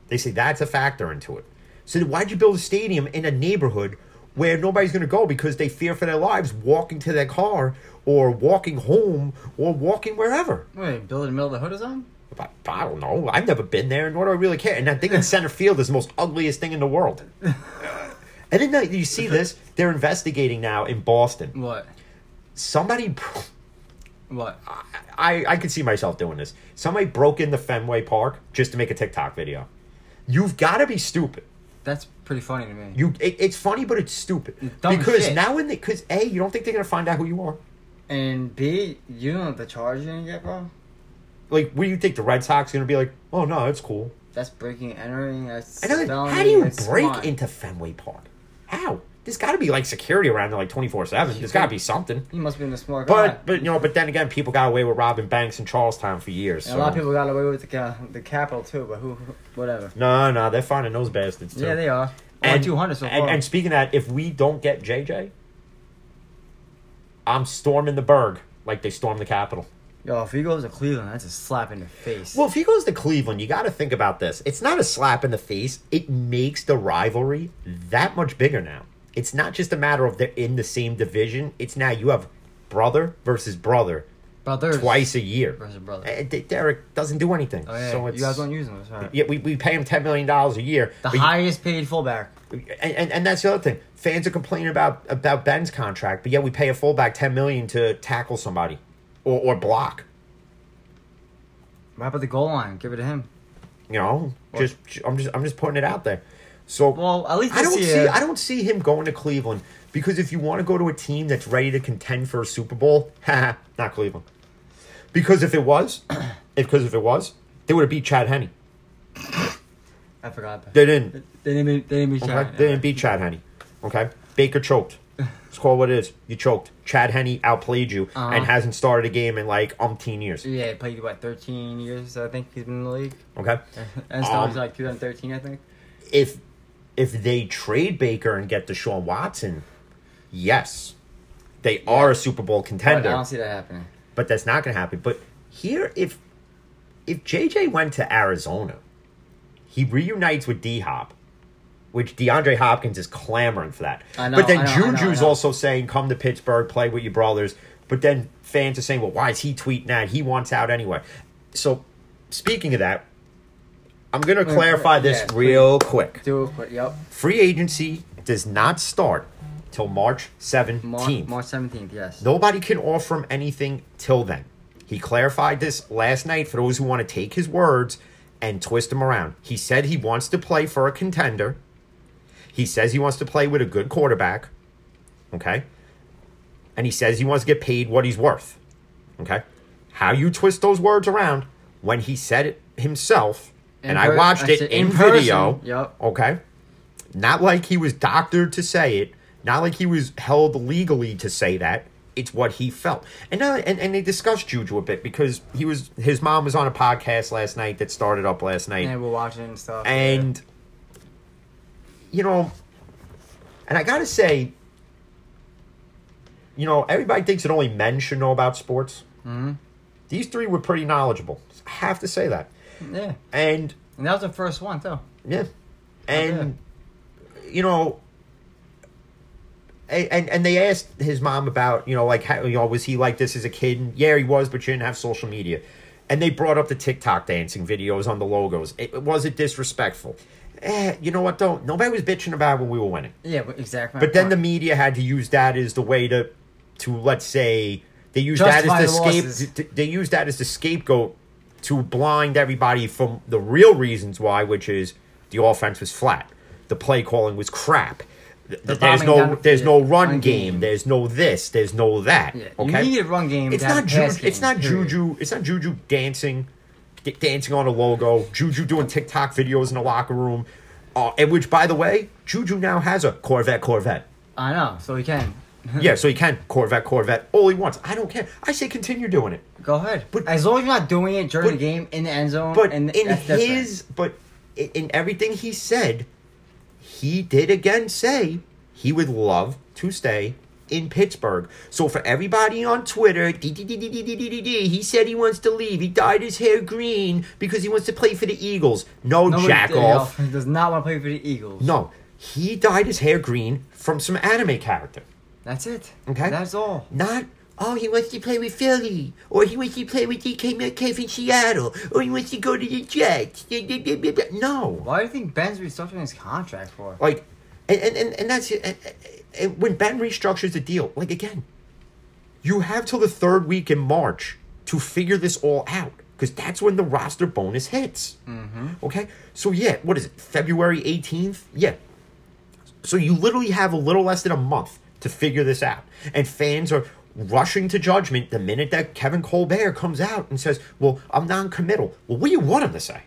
They say that's a factor into it. So why'd you build a stadium in a neighborhood where nobody's going to go because they fear for their lives walking to their car or walking home or walking wherever? Wait, build in the middle of the hood something? I, I don't know. I've never been there, and what do I really care? And that thing in center field is the most ugliest thing in the world. and then you see this. They're investigating now in Boston. What? Somebody What? I, I could see myself doing this. Somebody broke into Fenway Park just to make a TikTok video. You've got to be stupid. That's pretty funny to me. You, it, it's funny, but it's stupid Dumb because shit. now in the because a you don't think they're gonna find out who you are. And B, you know the charge you're gonna get, bro? Like, what do you think the Red Sox are gonna be like? Oh no, it's cool. That's breaking entering. That's And then, felony, how do you that's break crime. into Fenway Park? How? There's got to be like security around there, like twenty four seven. There's got to be something. He must be in a smart guy. But but you know, but then again, people got away with robbing banks in Charlestown for years. And a lot of people got away with the ca- the capital too. But who? who- Whatever. No, no, they're finding those bastards too. Yeah, they are. And, two hundred so far. and, and speaking of that, if we don't get JJ, I'm storming the Burgh like they stormed the Capitol. Yo, if he goes to Cleveland, that's a slap in the face. Well, if he goes to Cleveland, you got to think about this. It's not a slap in the face. It makes the rivalry that much bigger now. It's not just a matter of they're in the same division. It's now you have brother versus brother brothers twice a year. versus brother. Derek doesn't do anything. Oh yeah, so you guys don't use him. Right. Yeah, we, we pay him ten million dollars a year. The highest paid fullback. and, and and that's the other thing. Fans are complaining about about Ben's contract, but yet we pay a fullback ten million to tackle somebody or or block. Right up at the goal line, give it to him. You know, just I'm just I'm just putting it out there. So Well, at least I don't this see I don't see him going to Cleveland because if you want to go to a team that's ready to contend for a Super Bowl, haha, not Cleveland. Because if it was, if because if it was, they would have beat Chad Henne. I forgot that. They didn't. They didn't. Beat, they didn't beat Okay, Shaq. they didn't beat Chad Henne. Okay, Baker choked. It's called what it is. You choked. Chad Henne outplayed you Uh-huh. and hasn't started a game in like umpteen years. Yeah, he played what 13 years. I think he's been in the league. Okay, And started Um, like 2013, I think. if if they trade Baker and get Deshaun Watson, yes, they are a Super Bowl But I don't see that happening. But that's not going to happen. But here, if if JJ went to Arizona, he reunites with D Hop, which DeAndre Hopkins is clamoring for that. I know, but then I know, I know, Juju's I know. also saying, "Come to Pittsburgh, play with your brothers." But then fans are saying, "Well, why is he tweeting that? He wants out anyway." So, speaking of that, I'm going to clarify this yeah, real quick. Do it quick. Yep. Free agency does not start till March 17th. March, March 17th. Yes. Nobody can offer him anything till then. He clarified this last night for those who want to take his words and twist them around. He said he wants to play for a contender. He says he wants to play with a good quarterback. Okay? And he says he wants to get paid what he's worth. Okay? How you twist those words around when he said it himself, And I watched I it in, in video. Yep. Okay? Not like he was doctored to say it, not like he was held legally to say that. It's what he felt. And now and, and they discussed Juju a bit because he was his mom was on a podcast last night that started up last night. And we're watching and stuff. And you know, and I gotta say, you know, everybody thinks that only men should know about sports. Mhm. These three were pretty knowledgeable. I have to say that. Yeah. And And that was the first one too. yeah, and you know, and and they asked his mom about you know like how you know was he like this as a kid? And yeah, he was, but you didn't have social media. And they brought up the TikTok dancing videos on the logos. It, was it disrespectful? eh, you know what though? Nobody was bitching about when we were winning. Yeah, exactly. But then the media had to use that as the way to, to let's say they used that as the the scape. They used that as the scapegoat to blind everybody from the real reasons why, which is the offense was flat, the play calling was crap. The there's no down there's no run run game. game. There's no this. There's no that. Yeah, Okay. you need a run game. It's not Juju. It's not period. Juju. It's not Juju dancing, dancing on a logo. Juju doing TikTok videos in the locker room. Uh, and which, by the way, Juju now has a Corvette. Corvette. I know, so he can. yeah, so he can Corvette, Corvette, all he wants. I don't care. I say continue doing it. Go ahead. But as long as you're not doing it during but, the game in the end zone. But and in that's his, different. but in everything he said, he did again say he would love to stay in Pittsburgh. So for everybody on Twitter, he said he wants to leave. He dyed his hair green because he wants to play for the Eagles. No, jack off. He does not want to play for the Eagles. No, he dyed his hair green from some anime character that's it. Okay. that's all. Not, oh, he wants to play with Philly, or he wants to play with DK Metcalf in Seattle, or he wants to go to the Jets. No. Why do you think Ben's restructuring his contract for? Like, and, and, and, and that's it. And, and when Ben restructures the deal, like, again, you have till the third week in March to figure this all out. Because that's when the roster bonus hits. Mm-hmm. Okay? So, yeah, what is it? February 18th? Yeah. So you literally have a little less than a month to figure this out. And fans are rushing to judgment the minute that Kevin Colbert comes out and says, Well, I'm non committal. Well, what do you want him to say?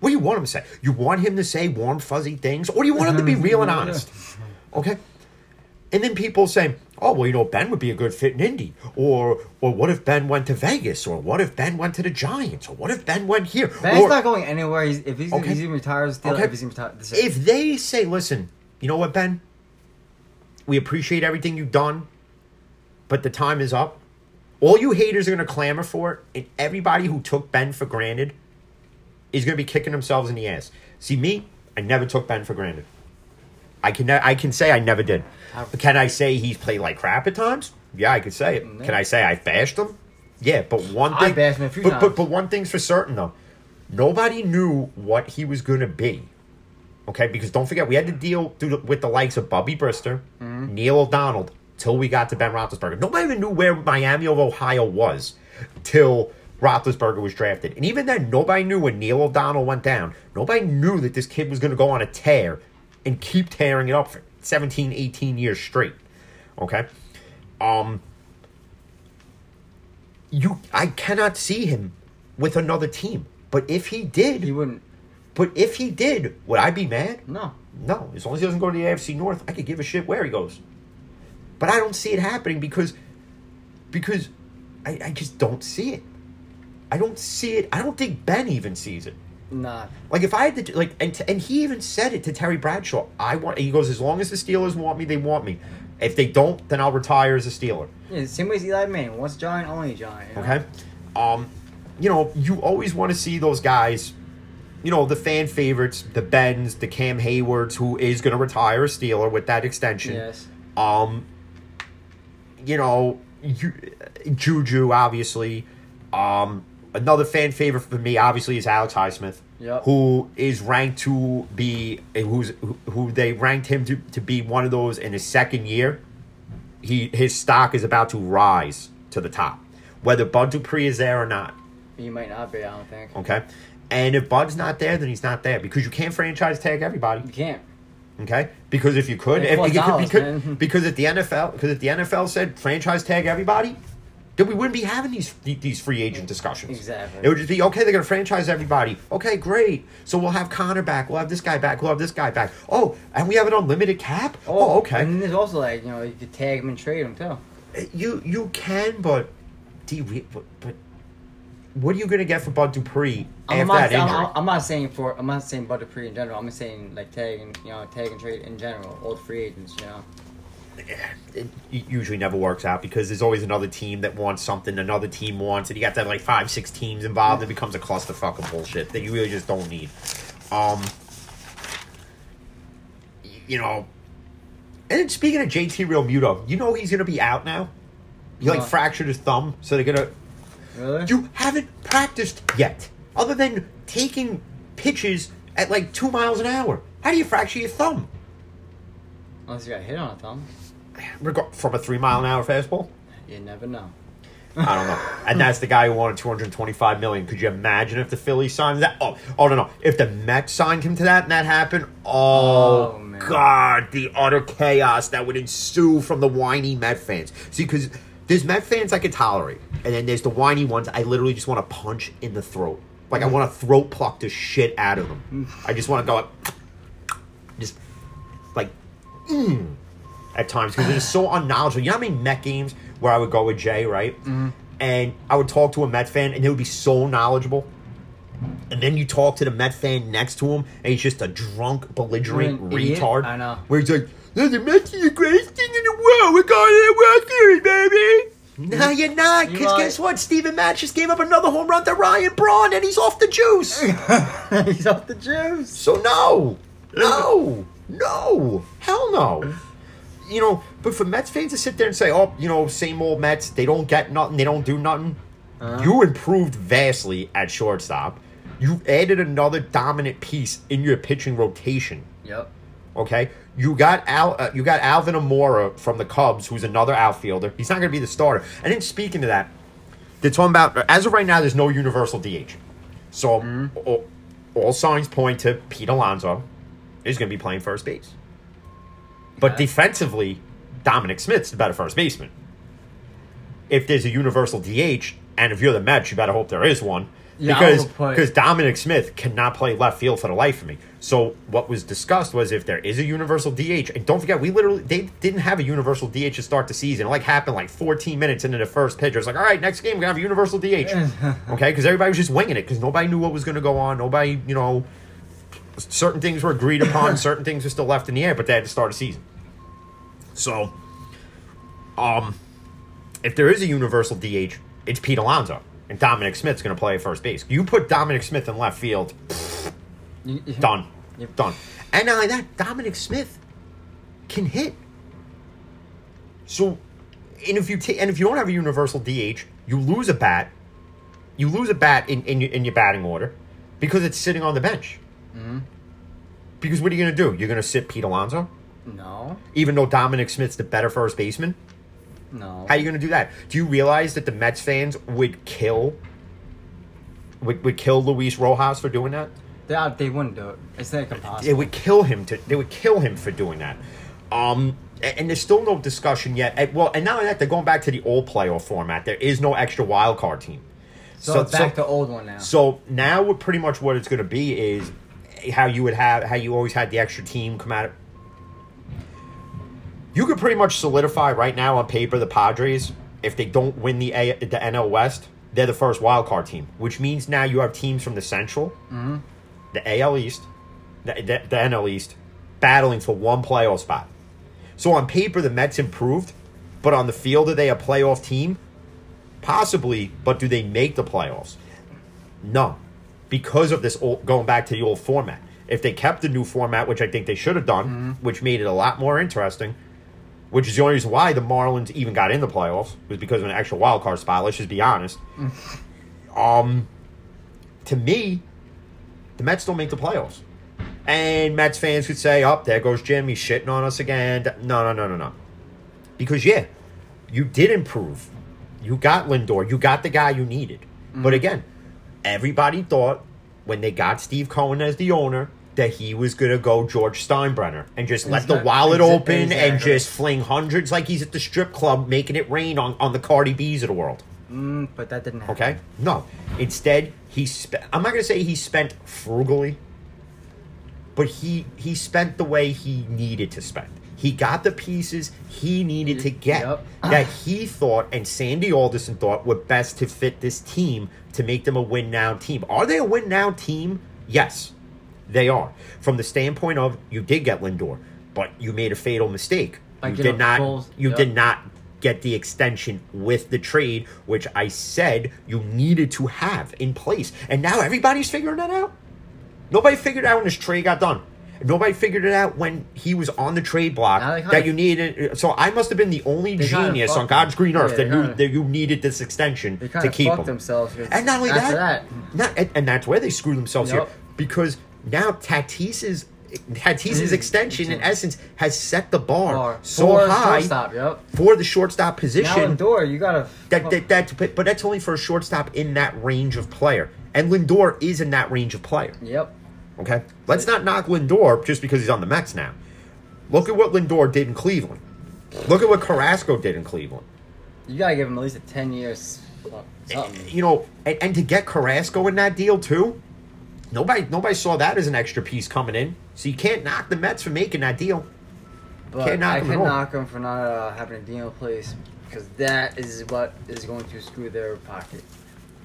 What do you want him to say? You want him to say warm, fuzzy things? Or do you want him to be real and honest? Okay? And then people say, Oh, well, you know, Ben would be a good fit in Indy. Or or what if Ben went to Vegas? Or what if Ben went to the Giants? Or what if Ben went here? Ben's or, not going anywhere. He's, if he's, Okay. he's gonna still. Okay. If he's gonna retire, this is it. if they say, listen, you know what, Ben? We appreciate everything you've done, but the time is up. All you haters are going to clamor for it, and everybody who took Ben for granted is going to be kicking themselves in the ass. See, me, I never took Ben for granted. I can ne- I can say I never did. Can I say he's played like crap at times? Yeah, I could say it. Can I say I bashed him? Yeah, but one thing. I bashed him a few but, but but one thing's for certain though, nobody knew what he was going to be. Okay, because don't forget we had to deal with the likes of Bubby Brister, Mm-hmm. Neil O'Donnell, till we got to Ben Roethlisberger. Nobody even knew where Miami of Ohio was till Roethlisberger was drafted, and even then, nobody knew when Neil O'Donnell went down. Nobody knew that this kid was going to go on a tear and keep tearing it up for 17, 18 years straight. Okay, um, you, I cannot see him with another team. But if he did, he wouldn't. But if he did, would I be mad? No. No. As long as he doesn't go to the AFC North, I could give a shit where he goes. But I don't see it happening because because I, I just don't see it. I don't see it. I don't think Ben even sees it. Nah. Like if I had to like and and he even said it to Terry Bradshaw. I want he goes as long as the Steelers want me, they want me. If they don't, then I'll retire as a Steeler. Yeah, same way as Eli Manning. Once giant, only giant. you know? Okay. Um, you know, you always want to see those guys, you know, the fan favorites, the Bens, the Cam Haywards, who is going to retire a Steeler with that extension. Yes. Um, you know, you, Juju, obviously. Um, another fan favorite for me, obviously, is Alex Highsmith, Yep. who is ranked to be, who's who, who they ranked him to, to be one of those in his second year. He his stock is about to rise to the top, whether Bud Dupree is there or not. He might not be. I don't think. Okay, and if Bud's not there, then he's not there because you can't franchise tag everybody. You can't. Okay, because if you could, if, you could- dollars, because, because if the NFL, because if the NFL said franchise tag everybody, then we wouldn't be having these these free agent discussions. Exactly. It would just be okay. They're gonna franchise everybody. Okay, great. So we'll have Connor back. We'll have this guy back. We'll have this guy back. Oh, and we have an unlimited cap. Oh, oh okay. And then there's also like you know you could tag him and trade him too. Eh, you you can, but do you, but, but what are you gonna get for Bud Dupree I'm after not, that injury? I'm, I'm not saying for I'm not saying Bud Dupree in general. I'm just saying like tag and you know tag and trade in general. Old free agents, you know. it usually never works out because there's always another team that wants something another team wants, and you got to have like five, six teams involved. It becomes a clusterfuck of bullshit that you really just don't need. Um, you know, and speaking of JT Realmuto, you know he's gonna be out now. He like fractured his thumb, so they're gonna. Really? You haven't practiced yet, other than taking pitches at like two miles an hour. How do you fracture your thumb? Unless you got hit on a thumb. Reg- From a three mile an hour fastball? You never know. I don't know. And that's the guy who wanted 225 million. Could you imagine if the Phillies signed that? Oh, oh no, no. If the Mets signed him to that and that happened, oh, Oh, man. god, the utter chaos that would ensue from the whiny Met fans. See, because there's Met fans I can tolerate, and then there's the whiny ones I literally just want to punch in the throat. Like I want to throat pluck the shit out of them. I just want to go, like, just like mm, at times because it's so unknowledgeable. You know how many Met games where I would go with Jay, right? And I would talk to a Met fan, and they would be so knowledgeable. And then you talk to the Met fan next to him, and he's just a drunk, belligerent an idiot. retard. I know. Where he's like, "No, "The Mets are the greatest thing in the world. We're going to the World Series, baby." No, you're not. Because guess what? Steven Matz just gave up another home run to Ryan Braun, and he's off the juice. He's off the juice. So no, no, no, hell no. You know, but for Mets fans to sit there and say, "Oh, you know, same old Mets, they don't get nothing, they don't do nothing," Uh-huh. you improved vastly at shortstop. You added another dominant piece in your pitching rotation. Yep. Okay, you got Al, uh, you got Albert Almora from the Cubs, who's another outfielder. He's not going to be the starter. And then speaking of that, they're talking about as of right now, there's no universal DH. So all, all signs point to Pete Alonso is going to be playing first base. But Okay. defensively, Dominic Smith's the better first baseman. If there's a universal DH, and if you're the Mets, you better hope there is one. Yeah, because because Dominic Smith cannot play left field for the life of me. So what was discussed was if there is a universal DH, and don't forget, we literally they didn't have a universal DH to start the season. It like happened like 14 minutes into the first pitch. It was like, all right, next game we're gonna have a universal DH. okay, because everybody was just winging it because nobody knew what was gonna go on. Nobody, you know, certain things were agreed upon, certain things were still left in the air, but they had to start a season. So, um, if there is a universal DH, it's Pete Alonso. And Dominic Smith's going to play first base. You put Dominic Smith in left field, You- you- done. Yep. Done. And not only that, Dominic Smith can hit. So, and if you ta- and if you don't have a universal DH, you lose a bat. You lose a bat in in your, in your batting order because it's sitting on the bench. Mm-hmm. Because what are you going to do? You're going to sit Pete Alonso, No. even though Dominic Smith's the better first baseman. No. How are you going to do that? Do you realize that the Mets fans would kill would, would kill Luis Rojas for doing that? They, uh, they wouldn't do it. It's like impossible. They would kill him to they would kill him for doing that. Um and there's still no discussion yet. Well, and not only that, they're going back to the old playoff format. There is no extra wild card team. so, it's back to old one now. So now, what pretty much what it's going to be is how you would have how you always had the extra team come out. You could pretty much solidify right now on paper the Padres if they don't win the A, the NL West, they're the first wild card team, which means now you have teams from the Central, mm-hmm. the AL East, the, the, the NL East, battling for one playoff spot. So on paper, the Mets improved, but on the field, are they a playoff team? Possibly, but do they make the playoffs? No, because of this old, going back to the old format. If they kept the new format, which I think they should have done, mm-hmm. which made it a lot more interesting, which is the only reason why the Marlins even got in the playoffs was because of an extra wild card spot. Let's just be honest. um, to me, the Mets don't make the playoffs, and Mets fans could say, "Up oh, there goes Jim, he's shitting on us again." No, no, no, no, no. Because yeah, you did improve. You got Lindor. You got the guy you needed. But again, everybody thought when they got Steve Cohen as the owner that he was going to go George Steinbrenner and just let the wallet open and just fling hundreds like he's at the strip club making it rain on, on the Cardi B's of the world. Mm, but that didn't happen. Okay? No. Instead, he spent. I'm not going to say he spent frugally, but he he spent the way he needed to spend. He got the pieces he needed to get Yep. that he thought and Sandy Alderson thought were best to fit this team to make them a win now team. Are they a win now team? Yes, they are. From the standpoint of you did get Lindor, but you made a fatal mistake. By you did not. Foles, You yep. did not get the extension with the trade, which I said you needed to have in place. And now everybody's figuring that out. Nobody figured out when this trade got done. Nobody figured it out when he was on the trade block that you needed. So I must have been the only genius on God's green earth Yeah, that knew that you needed this extension to keep themselves. And not only that, that, not and, and that's where they screwed themselves Yep. here because now Tatis's Tatis's Mm, extension in essence has set the bar Or so for high yep. for the shortstop Now position. Lindor, you gotta. That, that, that, but, that's only for a shortstop in that range of player. And Lindor is in that range of player. Yep. Okay? Let's not knock Lindor just because he's on the Mets now. Look at what Lindor did in Cleveland. Look at what Carrasco did in Cleveland. You gotta give him at least a ten years. uh, Something. You know, and, and to get Carrasco in that deal too, nobody nobody saw that as an extra piece coming in. So you can't knock the Mets for making that deal. But Can't knock I can knock them for not uh, having a deal in place because that is what is going to screw their pocket.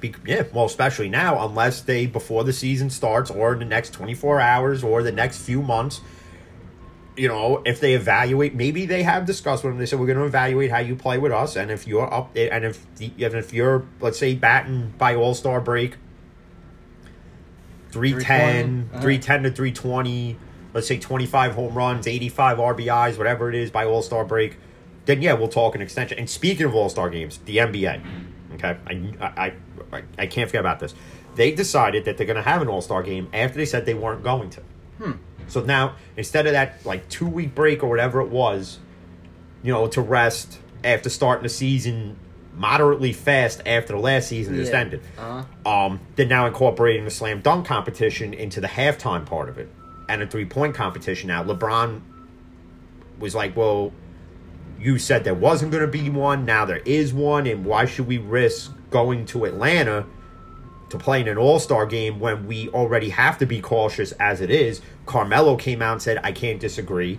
Be- yeah, well, especially now, unless they before the season starts, or in the next twenty four hours, or the next few months. You know, if they evaluate, maybe they have discussed with them. They said we're going to evaluate how you play with us, and if you're up, and if the, and if you're, let's say, batting by All Star break, 310, 320, uh-huh. 310 to 320, let's say 25 home runs, 85 RBIs, whatever it is by All Star break, then yeah, we'll talk an extension. And speaking of All Star games, the NBA, okay, I, I, I, I can't forget about this. They decided that they're going to have an All Star game after they said they weren't going to. Hmm. So now, instead of that like two week break or whatever it was, you know, to rest after starting the season moderately fast after the last season just Yeah. ended. Uh-huh. Um, they're now incorporating the slam dunk competition into the halftime part of it and a three point competition. Now, LeBron was like, well, you said there wasn't going to be one. Now there is one. And why should we risk going to Atlanta to play in an all star game when we already have to be cautious as it is? Carmelo came out and said, I can't disagree.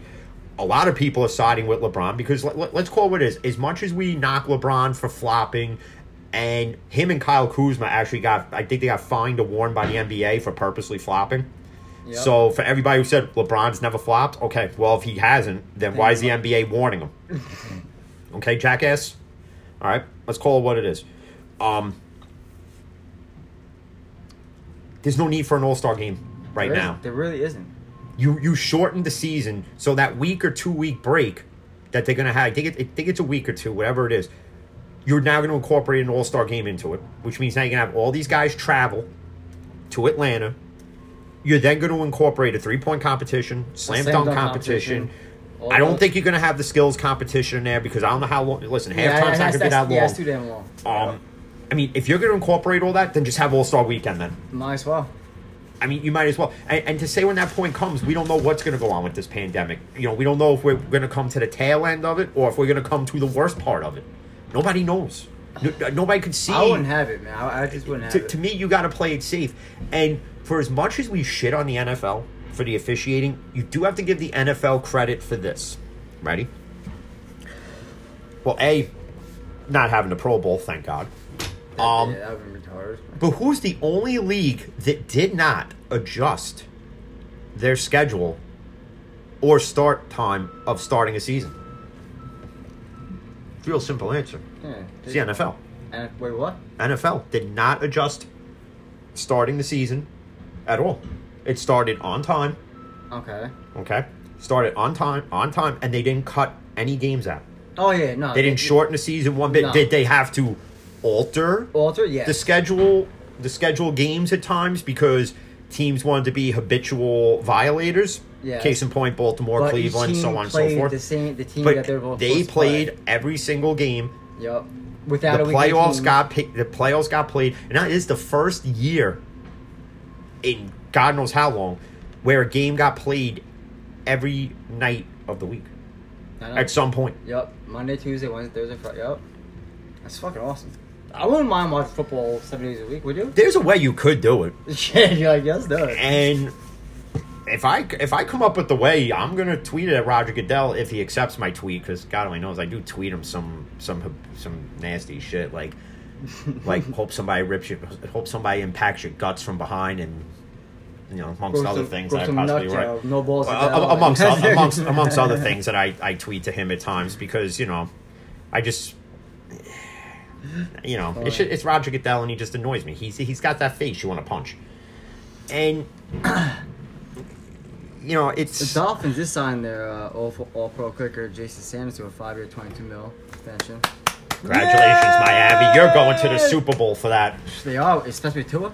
A lot of people are siding with LeBron because let, us call it what it is. As much as we knock LeBron for flopping, and him and Kyle Kuzma actually got, I think they got fined or warned by the NBA for purposely flopping. Yep. So for everybody who said LeBron's never flopped, okay, well if he hasn't, then why is the NBA warning him? okay, jackass. All right, let's call it what it is. Um, there's no need for an All Star game right There now. there really isn't. You you shortened the season so that week or two week break that they're gonna have. I think it, I think it's a week or two, whatever it is. You're now going to incorporate an All Star game into it, which means now you're gonna have all these guys travel to Atlanta. You're then going to incorporate a three point competition, slam, slam dunk, dunk competition. competition. I don't think you're going to have the skills competition in there because I don't know how long. Listen, Yeah, halftime's not going to be that long. Yeah, it's too damn long. Um, I mean, if you're going to incorporate all that, then just have All Star Weekend. Then Might as well. I mean, you might as well. And, and to say when that point comes, we don't know what's going to go on with this pandemic. You know, we don't know if we're going to come to the tail end of it or if we're going to come to the worst part of it. Nobody knows. No, nobody could see. I wouldn't have it, man. I, I just wouldn't have to, it. to me, you got to play it safe. And for as much as we shit on the NFL for the officiating, you do have to give the NFL credit for this. Ready? Well, A, not having the Pro Bowl, thank God. Um, yeah, that would be retarded. But who's the only league that did not adjust their schedule or start time of starting a season? Real simple answer. Yeah. It's the NFL. And, wait, what? NFL did not adjust starting the season at all. It started on time, Okay. okay? Started on time, on time, and they didn't cut any games out. Oh yeah, no. They didn't shorten the season one bit. No. Did they have to alter alter. Yes. the schedule the schedule games at times because teams wanted to be habitual violators. Yes. Case in point, Baltimore, But Cleveland, so on and so forth. The same, the team that they're both they to play. played every single game. Yep. Without The playoffs got. The playoffs got played, and that is the first year in God knows how long where a game got played every night of the week at some point. Yep. Monday, Tuesday, Wednesday, Thursday, Friday. Yep. That's fucking awesome. I wouldn't mind watching football seven days a week. Would you? There's a way you could do it. yeah, you're like, yes, do it. And if I if I come up with the way, I'm gonna tweet it at Roger Goodell if he accepts my tweet because God only knows I do tweet him some some some nasty shit like like hope somebody rips your hope somebody impacts your guts from behind and you know amongst Grow other some- things that I possibly write. No balls. Well, to tell. a- amongst amongst amongst other things that I, I tweet to him at times because you know I just you know it's, it's Roger Goodell and he just annoys me. He's he's got that face you want to punch, and you know it's The Dolphins just signed their uh, all, all pro kicker Jason Sanders to a five year, twenty two mil extension. congratulations Miami. You're going to the Super Bowl for that. They are, especially Tua.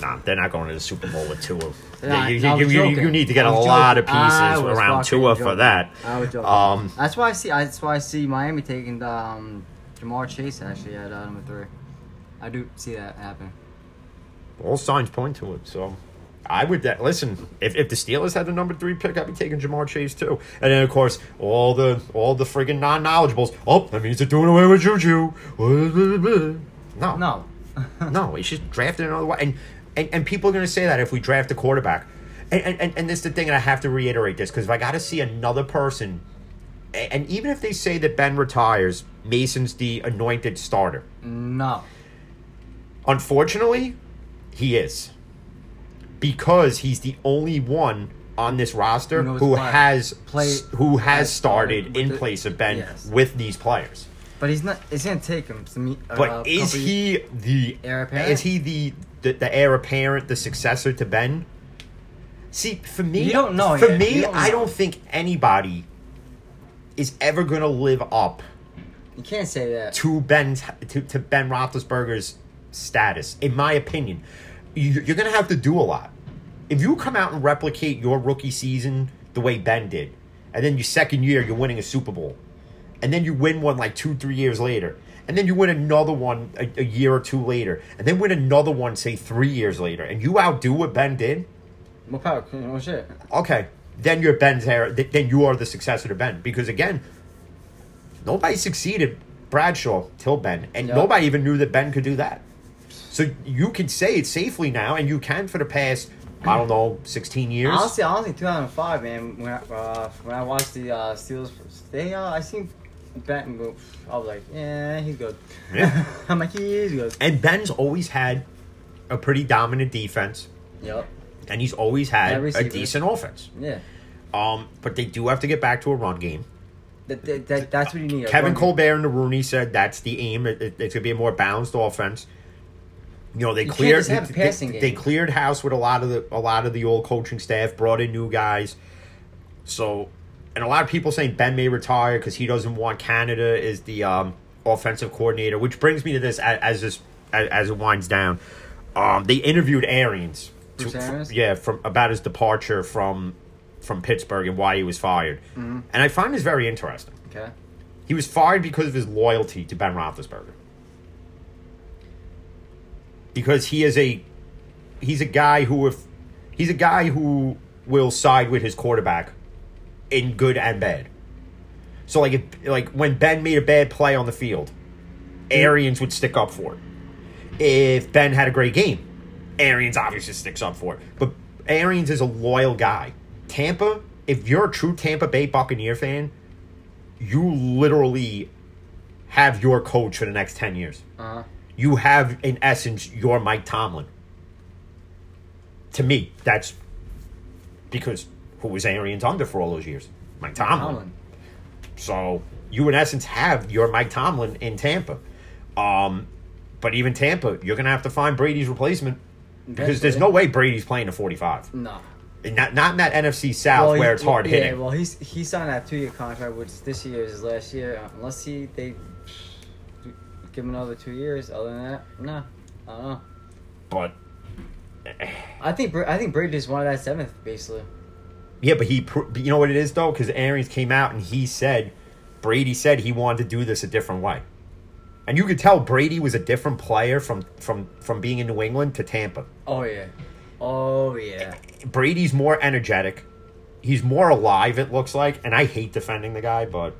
Nah, they're not going to the Super Bowl with Tua. Nah, you, you, you, you, need to get a was lot of pieces around Tua for that. Joking. Um, that's why I see. That's why I see Miami taking um, Ja'Marr Chase actually had uh, number three. I do see that happen. all signs point to it. So I would listen if, if the Steelers had the number three pick, I'd be taking Ja'Marr Chase too. And then of course all the all the friggin' non knowledgeables. Oh, that means they're doing away with Juju. No, No, no, it's just drafting another way. And, and and people are gonna say that if we draft a quarterback. And and, and, and this is the thing, and I have to reiterate this because if I got to see another person, and even if they say that Ben retires, Mason's the anointed starter. no. Unfortunately, he is. Because he's the only one on this roster Who who has Play- who has started in the- place of Ben yes. with these players. But he's not. It's gonna take him. Some, uh, But is he the Heir apparent? is he the, the the heir apparent, the successor to Ben? See, for me, You don't know For yet. me, don't I know. don't think anybody is ever going to live up You can't say that. to Ben to, to Ben Roethlisberger's status, in my opinion. You- You're going to have to do a lot. If you come out and replicate your rookie season the way Ben did, and then your second year you're winning a Super Bowl, and then you win one like two, three years later, and then you win another one a, a year or two later, and then win another one say three years later, and you outdo what Ben did? No oh, shit. okay, then you're Ben's heir. Then you are the successor to Ben. Because again, nobody succeeded Bradshaw till Ben, and Yep. nobody even knew that Ben could do that. So you can say it safely now, and you can for the past I don't know sixteen years. Honestly, honestly, 2005, man. When I, uh, when I watched the uh, Steelers, they uh, I seen Ben go. I was like, yeah, he's good. Yeah. I'm like, he is good. And Ben's always had a pretty dominant defense, Yep. And he's always had a decent offense. Yeah. Um, but they do have to get back to a run game. That, that, that, that's what you need. Kevin Colbert and the Rooney said that's the aim. It, it- it's gonna be a more balanced offense. You know, they You cleared just have a they- passing they, game. they cleared house with a lot of the a lot of the old coaching staff, brought in new guys. So, and a lot of people saying Ben may retire because he doesn't want Canada as the um, offensive coordinator. Which brings me to this as, as this as, as it winds down. Um, they interviewed Arians, to- Arians? yeah, from about his departure from from Pittsburgh and why he was fired. Mm-hmm. And I find this very interesting. Okay. He was fired because of his loyalty to Ben Roethlisberger. Because he is a he's a guy who if he's a guy who will side with his quarterback in good and bad. So like if, like when Ben made a bad play on the field, Arians would stick up for it. If Ben had a great game, Arians obviously sticks up for it. But Arians is a loyal guy. Tampa, if you're a true Tampa Bay Buccaneer fan, you literally have your coach for the next 10 years. Uh huh. You have, in essence, your Mike Tomlin. To me, that's because who was Arians under for all those years? Mike Tomlin. Tomlin. So you, in essence, have your Mike Tomlin in Tampa. Um, but even Tampa, you're going to have to find Brady's replacement because there's no way Brady's playing a 45. No. Not, not in that NFC South he- where it's hard yeah, hitting. well, he's he signed that two year contract, which this year is his last year. Uh, Unless he they give him another two years. Other than that, no. I don't know. but I think I think Brady just wanted that seventh, basically. Yeah, but he, but you know what it is though, because Arians came out and he said, Brady said he wanted to do this a different way, and you could tell Brady was a different player from from from being in New England to Tampa. Oh yeah. Oh yeah. Brady's more energetic, he's more alive. It looks like, and I hate defending the guy, but